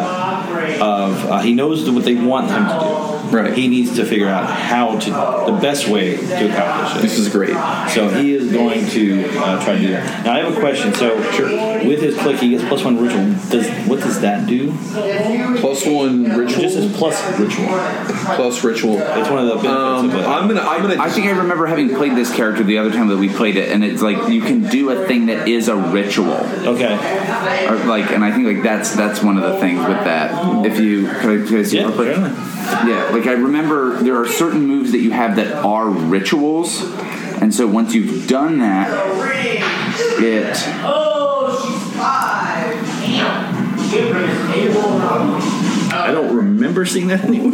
S4: of uh, he knows what they want him to do.
S3: Right.
S4: He needs to figure out how to the best way to accomplish it.
S3: This is great.
S4: So he is going to uh, try to do that. Now I have a question. So with his click, he gets plus one ritual. Does what does that do?
S3: Plus one ritual.
S4: Just as plus ritual.
S3: plus ritual.
S4: It's one of the benefits
S3: Um,
S4: of it.
S3: I'm gonna. I'm gonna.
S2: I think I remember having played this character the other time that we played it, and it's like you can do a thing that is a ritual,
S4: okay.
S2: or like, and I think like that's that's one of the things with that. If you could I, could I see
S4: Yeah.
S2: quick? Yeah, like I remember there are certain moves that you have that are rituals, and so once you've done that, it
S4: I don't remember seeing that anywhere.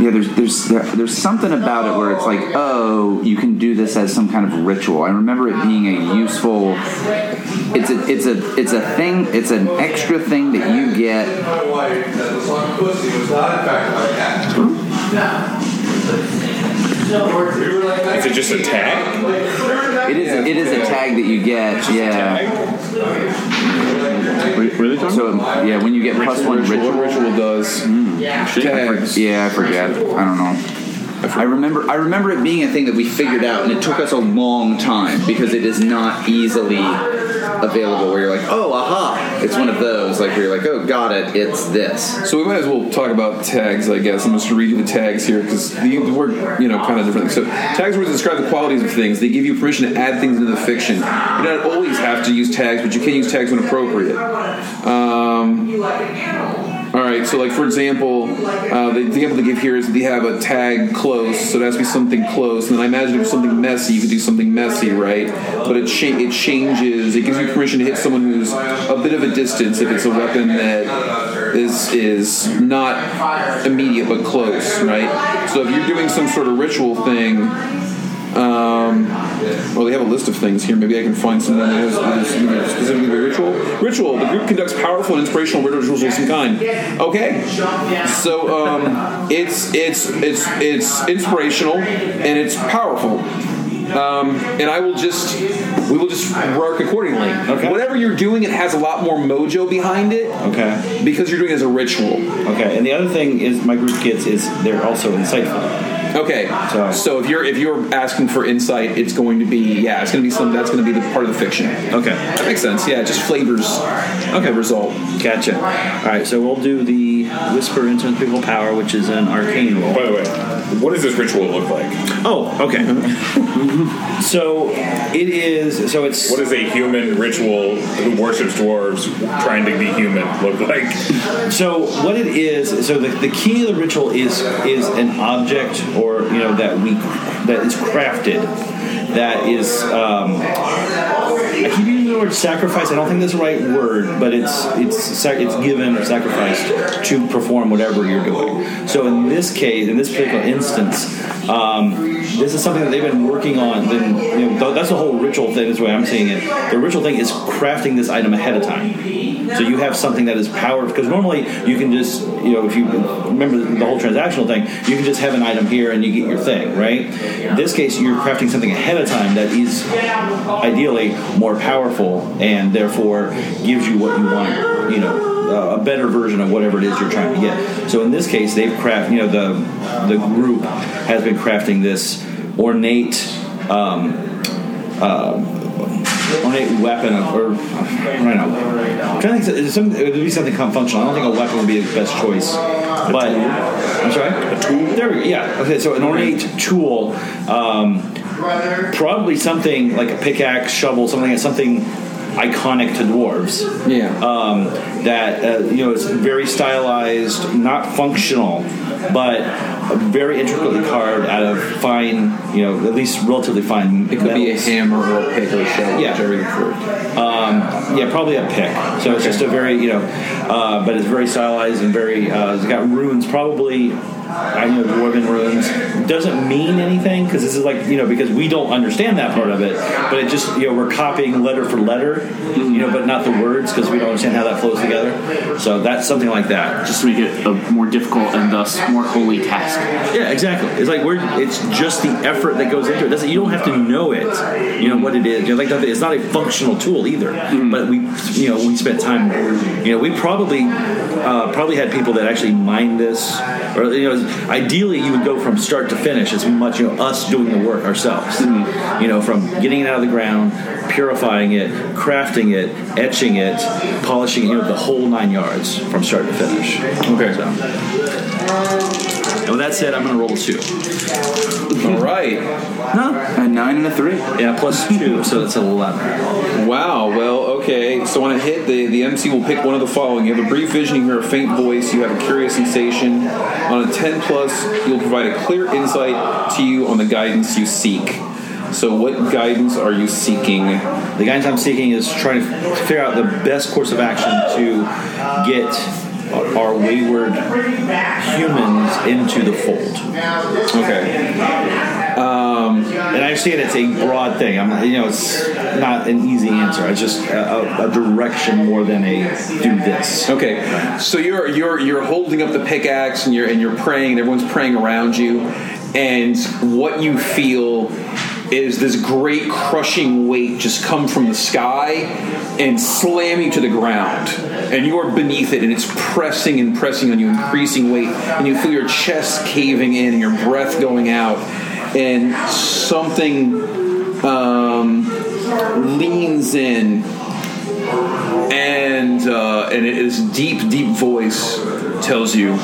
S2: Yeah there's there's there, there's something about it where it's like oh you can do this as some kind of ritual. I remember it being a useful. It's a it's a it's a thing. It's an extra thing that you get
S5: Is it just a tag?
S2: It is. It is a tag that you get. Yeah.
S7: Really?
S2: So yeah, when you get plus one
S3: ritual.
S2: ritual.
S3: What ritual mm-hmm. Does? Tags.
S2: Yeah, I forget. I don't know. I remember. I remember it being a thing that we figured out, and it took us a long time because it is not easily available. Where you're like, oh, aha! It's one of those like where you're like, oh, got it. It's this.
S3: So we might as well talk about tags, I guess. I'm just to read you the tags here because the, the word, you know, kind of different. So tags words describe the qualities of things. They give you permission to add things into the fiction. You don't always have to use tags, but you can use tags when appropriate. Um, all right. So, like for example, uh, the example they give here is they have a tag close, so it has to be something close. And then I imagine if it's something messy, you could do something messy, right? But it cha- it changes. It gives you permission to hit someone who's a bit of a distance if it's a weapon that is is not immediate but close, right? So if you're doing some sort of ritual thing. Um, well, they have a list of things here. Maybe I can find something that is, that is specifically ritual. Ritual. The group conducts powerful and inspirational rituals of some kind. Okay. So um, it's it's it's it's inspirational and it's powerful. Um, and I will just we will just work accordingly.
S4: Okay.
S3: Whatever you're doing, it has a lot more mojo behind it
S4: Okay.
S3: because you're doing it as a ritual.
S4: Okay. And the other thing is my group gets is they're also insightful.
S3: Okay,
S4: So-
S3: so, if you're if you're asking for insight, it's going to be yeah, it's going to be some that's going to be the part of the fiction.
S4: Okay.
S3: That makes sense. Yeah, it just flavors okay result.
S4: Gotcha. All right. So we'll do the whisper into people power, which is an arcane roll.
S5: By the way, what does this ritual look like?
S4: Oh. Okay. so it is. So it's.
S5: What does a human ritual who worships dwarves trying to be human look like?
S4: So what it is, so the, the key of the ritual is is an object or you know that we that is crafted that is um, I keep using the word sacrifice. I don't think that's the right word, but it's it's sac- it's given or sacrificed to perform whatever you're doing. So in this case, in this particular instance, um, this is something that they've been working on. Then you know, that's the whole ritual thing. Is the way I'm seeing it. The ritual thing is crafting this item ahead of time. So you have something that is powered because normally you can just you know if you remember the whole transactional thing, you can just have an item here and you get your thing, right? In this case, you're crafting something ahead of time that is ideally more powerful and therefore gives you what you want. You know, a better version of whatever it is you're trying to get. So in this case, they've craft. You know, the the group has been crafting this ornate. Um, uh, ornate weapon of, or I don't know. I'm trying to think. Some, it would be something functional. I don't think a weapon would be the best choice. But I'm sorry. A tool. There we go. Yeah. Okay. So an ornate tool. Um, probably something like a pickaxe, shovel, something something iconic to dwarves.
S3: Yeah.
S4: Um, that uh, you know is very stylized, not functional, but very intricately carved out of fine, you know, at least relatively fine.
S3: It could be a hammer or a pick or a shovel,
S4: Yeah.
S3: whichever you.
S4: Um, yeah, probably a pick. So it's just a very, you know, uh, but it's very stylized and very. Uh, it's got runes, probably. I know dwarven runes doesn't mean anything because this is like you know because we don't understand that part of it, but it just you know we're copying letter for letter, you know, but not the words because we don't understand how that flows together. So that's something like that.
S7: Just to make it a more difficult and thus more holy task.
S4: Yeah, exactly. It's like we're. It's just the effort that goes into it. Doesn't you don't have to know it. You know what it is. You know, like it's not a functional tool either. But we, you know, we spent time. You know, we probably uh, probably had people that actually mined this, or you know, ideally you would go from start to finish as much. You know, us doing the work ourselves. You know, from getting it out of the ground, purifying it, crafting it, etching it, polishing it. You know, the whole nine yards from start to finish. Okay. So. And with that said, I'm going to roll a two.
S3: All right.
S2: A nine and a three.
S4: Yeah, plus two, so that's eleven.
S3: Wow. Well, okay. So on a hit, the, the MC will pick one of the following. You have a brief vision, you hear a faint voice, you have a curious sensation. On a 10 plus, you'll provide a clear insight to you on the guidance you seek. So what guidance are you seeking?
S4: The guidance I'm seeking is trying to figure out the best course of action to get our wayward humans into the fold.
S3: Okay.
S4: Um, and I understand it's a broad thing. I'm, you know, it's not an easy answer. It's just a, a, a direction more than a do this.
S3: Okay. So you're you're you're holding up the pickaxe and you're and you're praying and everyone's praying around you and what you feel is this great crushing weight just come from the sky and slam you to the ground. And you are beneath it and it's pressing and pressing on you increasing weight. And you feel your chest caving in and your breath going out. And something um, leans in. And uh, and it is deep deep voice tells you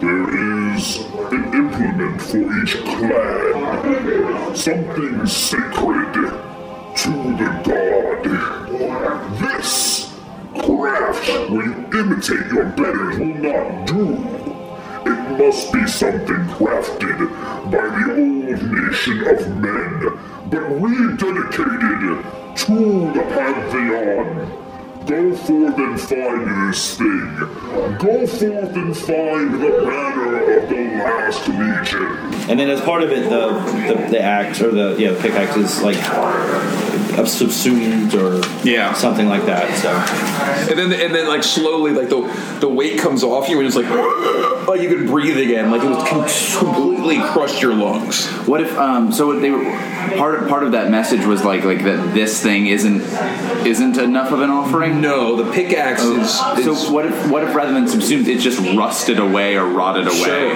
S9: there is an implement for each clan, something sacred to the god. This craft, you imitate your betters, will not do. It must be something crafted by the old nation of men, but rededicated to the Pantheon. Go forth and find this thing. Go forth and find the banner of the last legion.
S4: And then as part of it, the the, the axe or the yeah the pickaxe is like subsumed or
S3: Yeah.
S4: something like that. So
S3: and then and then like slowly like the the weight comes off you and it's like like you could breathe again like it was completely crushed your lungs
S2: What if um so what they were part part of that message was like like that this thing isn't isn't enough of an offering?
S3: no the pickaxe is,
S2: So what if what if rather than subsumed it just rusted away or rotted away
S3: Sure.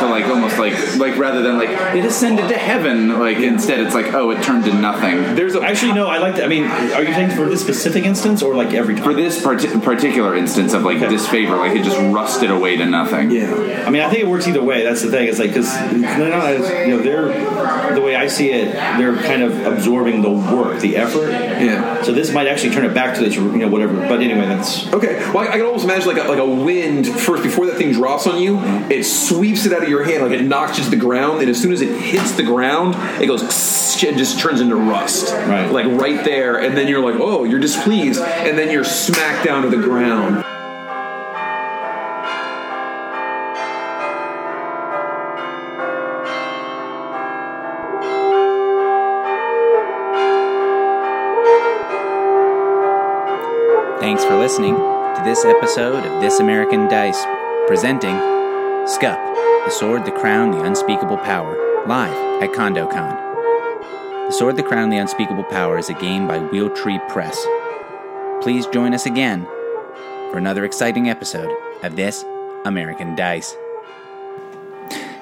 S2: to like almost like like rather than like it ascended to heaven like instead it's like oh it turned to nothing.
S3: there's a
S4: actually no, I like that. I mean, are you saying for this specific instance or like every time?
S2: For this parti- particular instance of like disfavor, like it just rusted away to nothing.
S3: yeah
S4: I mean, I think it works either way. That's the thing. It's like because they're not, as, you know, they're the way I see it, they're kind of absorbing the work, the effort.
S3: Yeah.
S4: So this might actually turn it back to this, you know, whatever. But anyway, that's
S3: Okay, well, I, I can almost imagine like a, like a wind first before that thing drops on you. It sweeps it out of your hand, like it knocks to the ground, and as soon as it hits the ground, it goes and just turns into rust.
S4: Right.
S3: like right there, and then you're like, oh, you're displeased, and then you're smacked down to the ground.
S10: Listening to this episode of This American Dice, presenting Scup, The Sword, the Crown, the Unspeakable Power, live at CondoCon. The Sword, the Crown, the Unspeakable Power is a game by Wheel Tree Press. Please join us again for another exciting episode of This American Dice.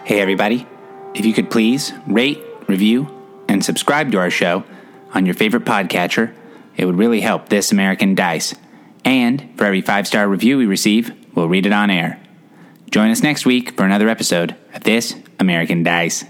S10: Hey, everybody.
S2: If you could please rate, review, and subscribe to our show on your favorite podcatcher, it would really help This American Dice. And for every five star review we receive, we'll read it on air. Join us next week for another episode of This American Dice.